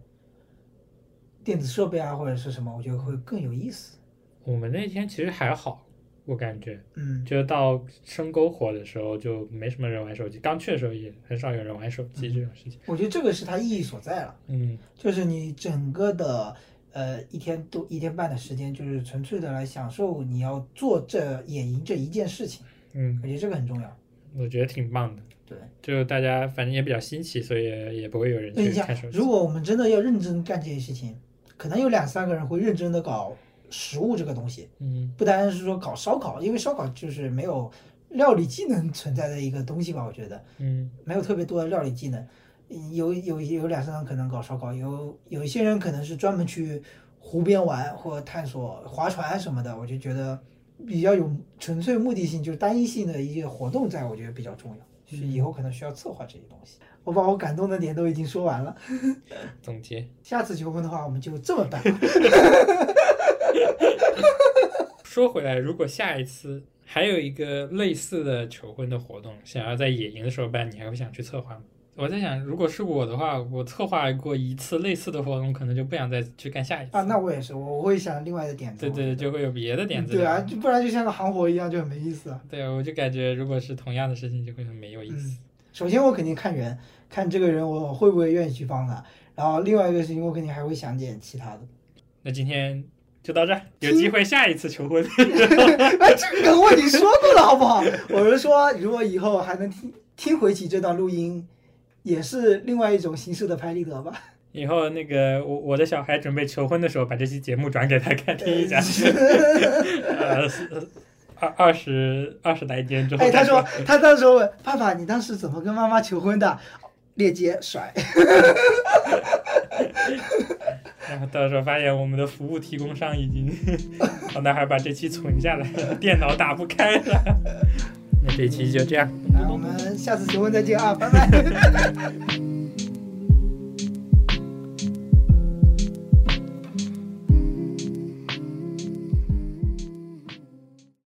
Speaker 2: 电子设备啊，或者是什么，我觉得会更有意思。
Speaker 1: 我们那天其实还好，我感觉，
Speaker 2: 嗯，
Speaker 1: 就到生篝火的时候就没什么人玩手机。刚去的时候也很少有人玩手机这种事情。
Speaker 2: 我觉得这个是它意义所在了，
Speaker 1: 嗯，
Speaker 2: 就是你整个的呃一天多一天半的时间，就是纯粹的来享受你要做这野营这一件事情，
Speaker 1: 嗯，
Speaker 2: 我觉得这个很重要。
Speaker 1: 我觉得挺棒的。
Speaker 2: 对，
Speaker 1: 就大家反正也比较新奇，所以也也不会有人
Speaker 2: 那你想
Speaker 1: 去看手，机。
Speaker 2: 如果我们真的要认真干这些事情，可能有两三个人会认真的搞食物这个东西，
Speaker 1: 嗯
Speaker 2: 不单是说搞烧烤，因为烧烤就是没有料理技能存在的一个东西吧，我觉得
Speaker 1: 嗯
Speaker 2: 没有特别多的料理技能。嗯有有有两三个人可能搞烧烤，有有一些人可能是专门去湖边玩或探索划船什么的，我就觉得比较有纯粹目的性，就是单一性的一些活动在，我觉得比较重要。就是以后可能需要策划这些东西。我把我感动的点都已经说完了，
Speaker 1: 总结。
Speaker 2: 下次求婚的话，我们就这么办。
Speaker 1: 说回来，如果下一次还有一个类似的求婚的活动，想要在野营的时候办，你还会想去策划吗？我在想，如果是我的话，我策划过一次类似的活动，可能就不想再去干下一次。
Speaker 2: 啊，那我也是，我我会想另外的点子。
Speaker 1: 对对，就会有别的点子。
Speaker 2: 对啊，就不然就像个行活一样，就很没意思啊。
Speaker 1: 对啊，我就感觉如果是同样的事情，就会很没有意思。
Speaker 2: 首先我肯定看人，看这个人我会不会愿意去帮他。然后另外一个事情，我肯定还会想点其他的。
Speaker 1: 那今天就到这儿，有机会下一次求婚。
Speaker 2: 哎，这个梗我已经说过了，好不好？我是说，如果以后还能听听回起这段录音，也是另外一种形式的拍立得吧。
Speaker 1: 以后那个我我的小孩准备求婚的时候，把这期节目转给他看听一下。呃，是二二十二十来年之后
Speaker 2: 哎，他说他当时问爸爸，你当时怎么跟妈妈求婚的？链接甩。
Speaker 1: 然后到时候发现我们的服务提供商已经，我男孩把这期存下来，电脑打不开了。那这期就这样。
Speaker 2: 那我们下次结婚再见啊，拜拜。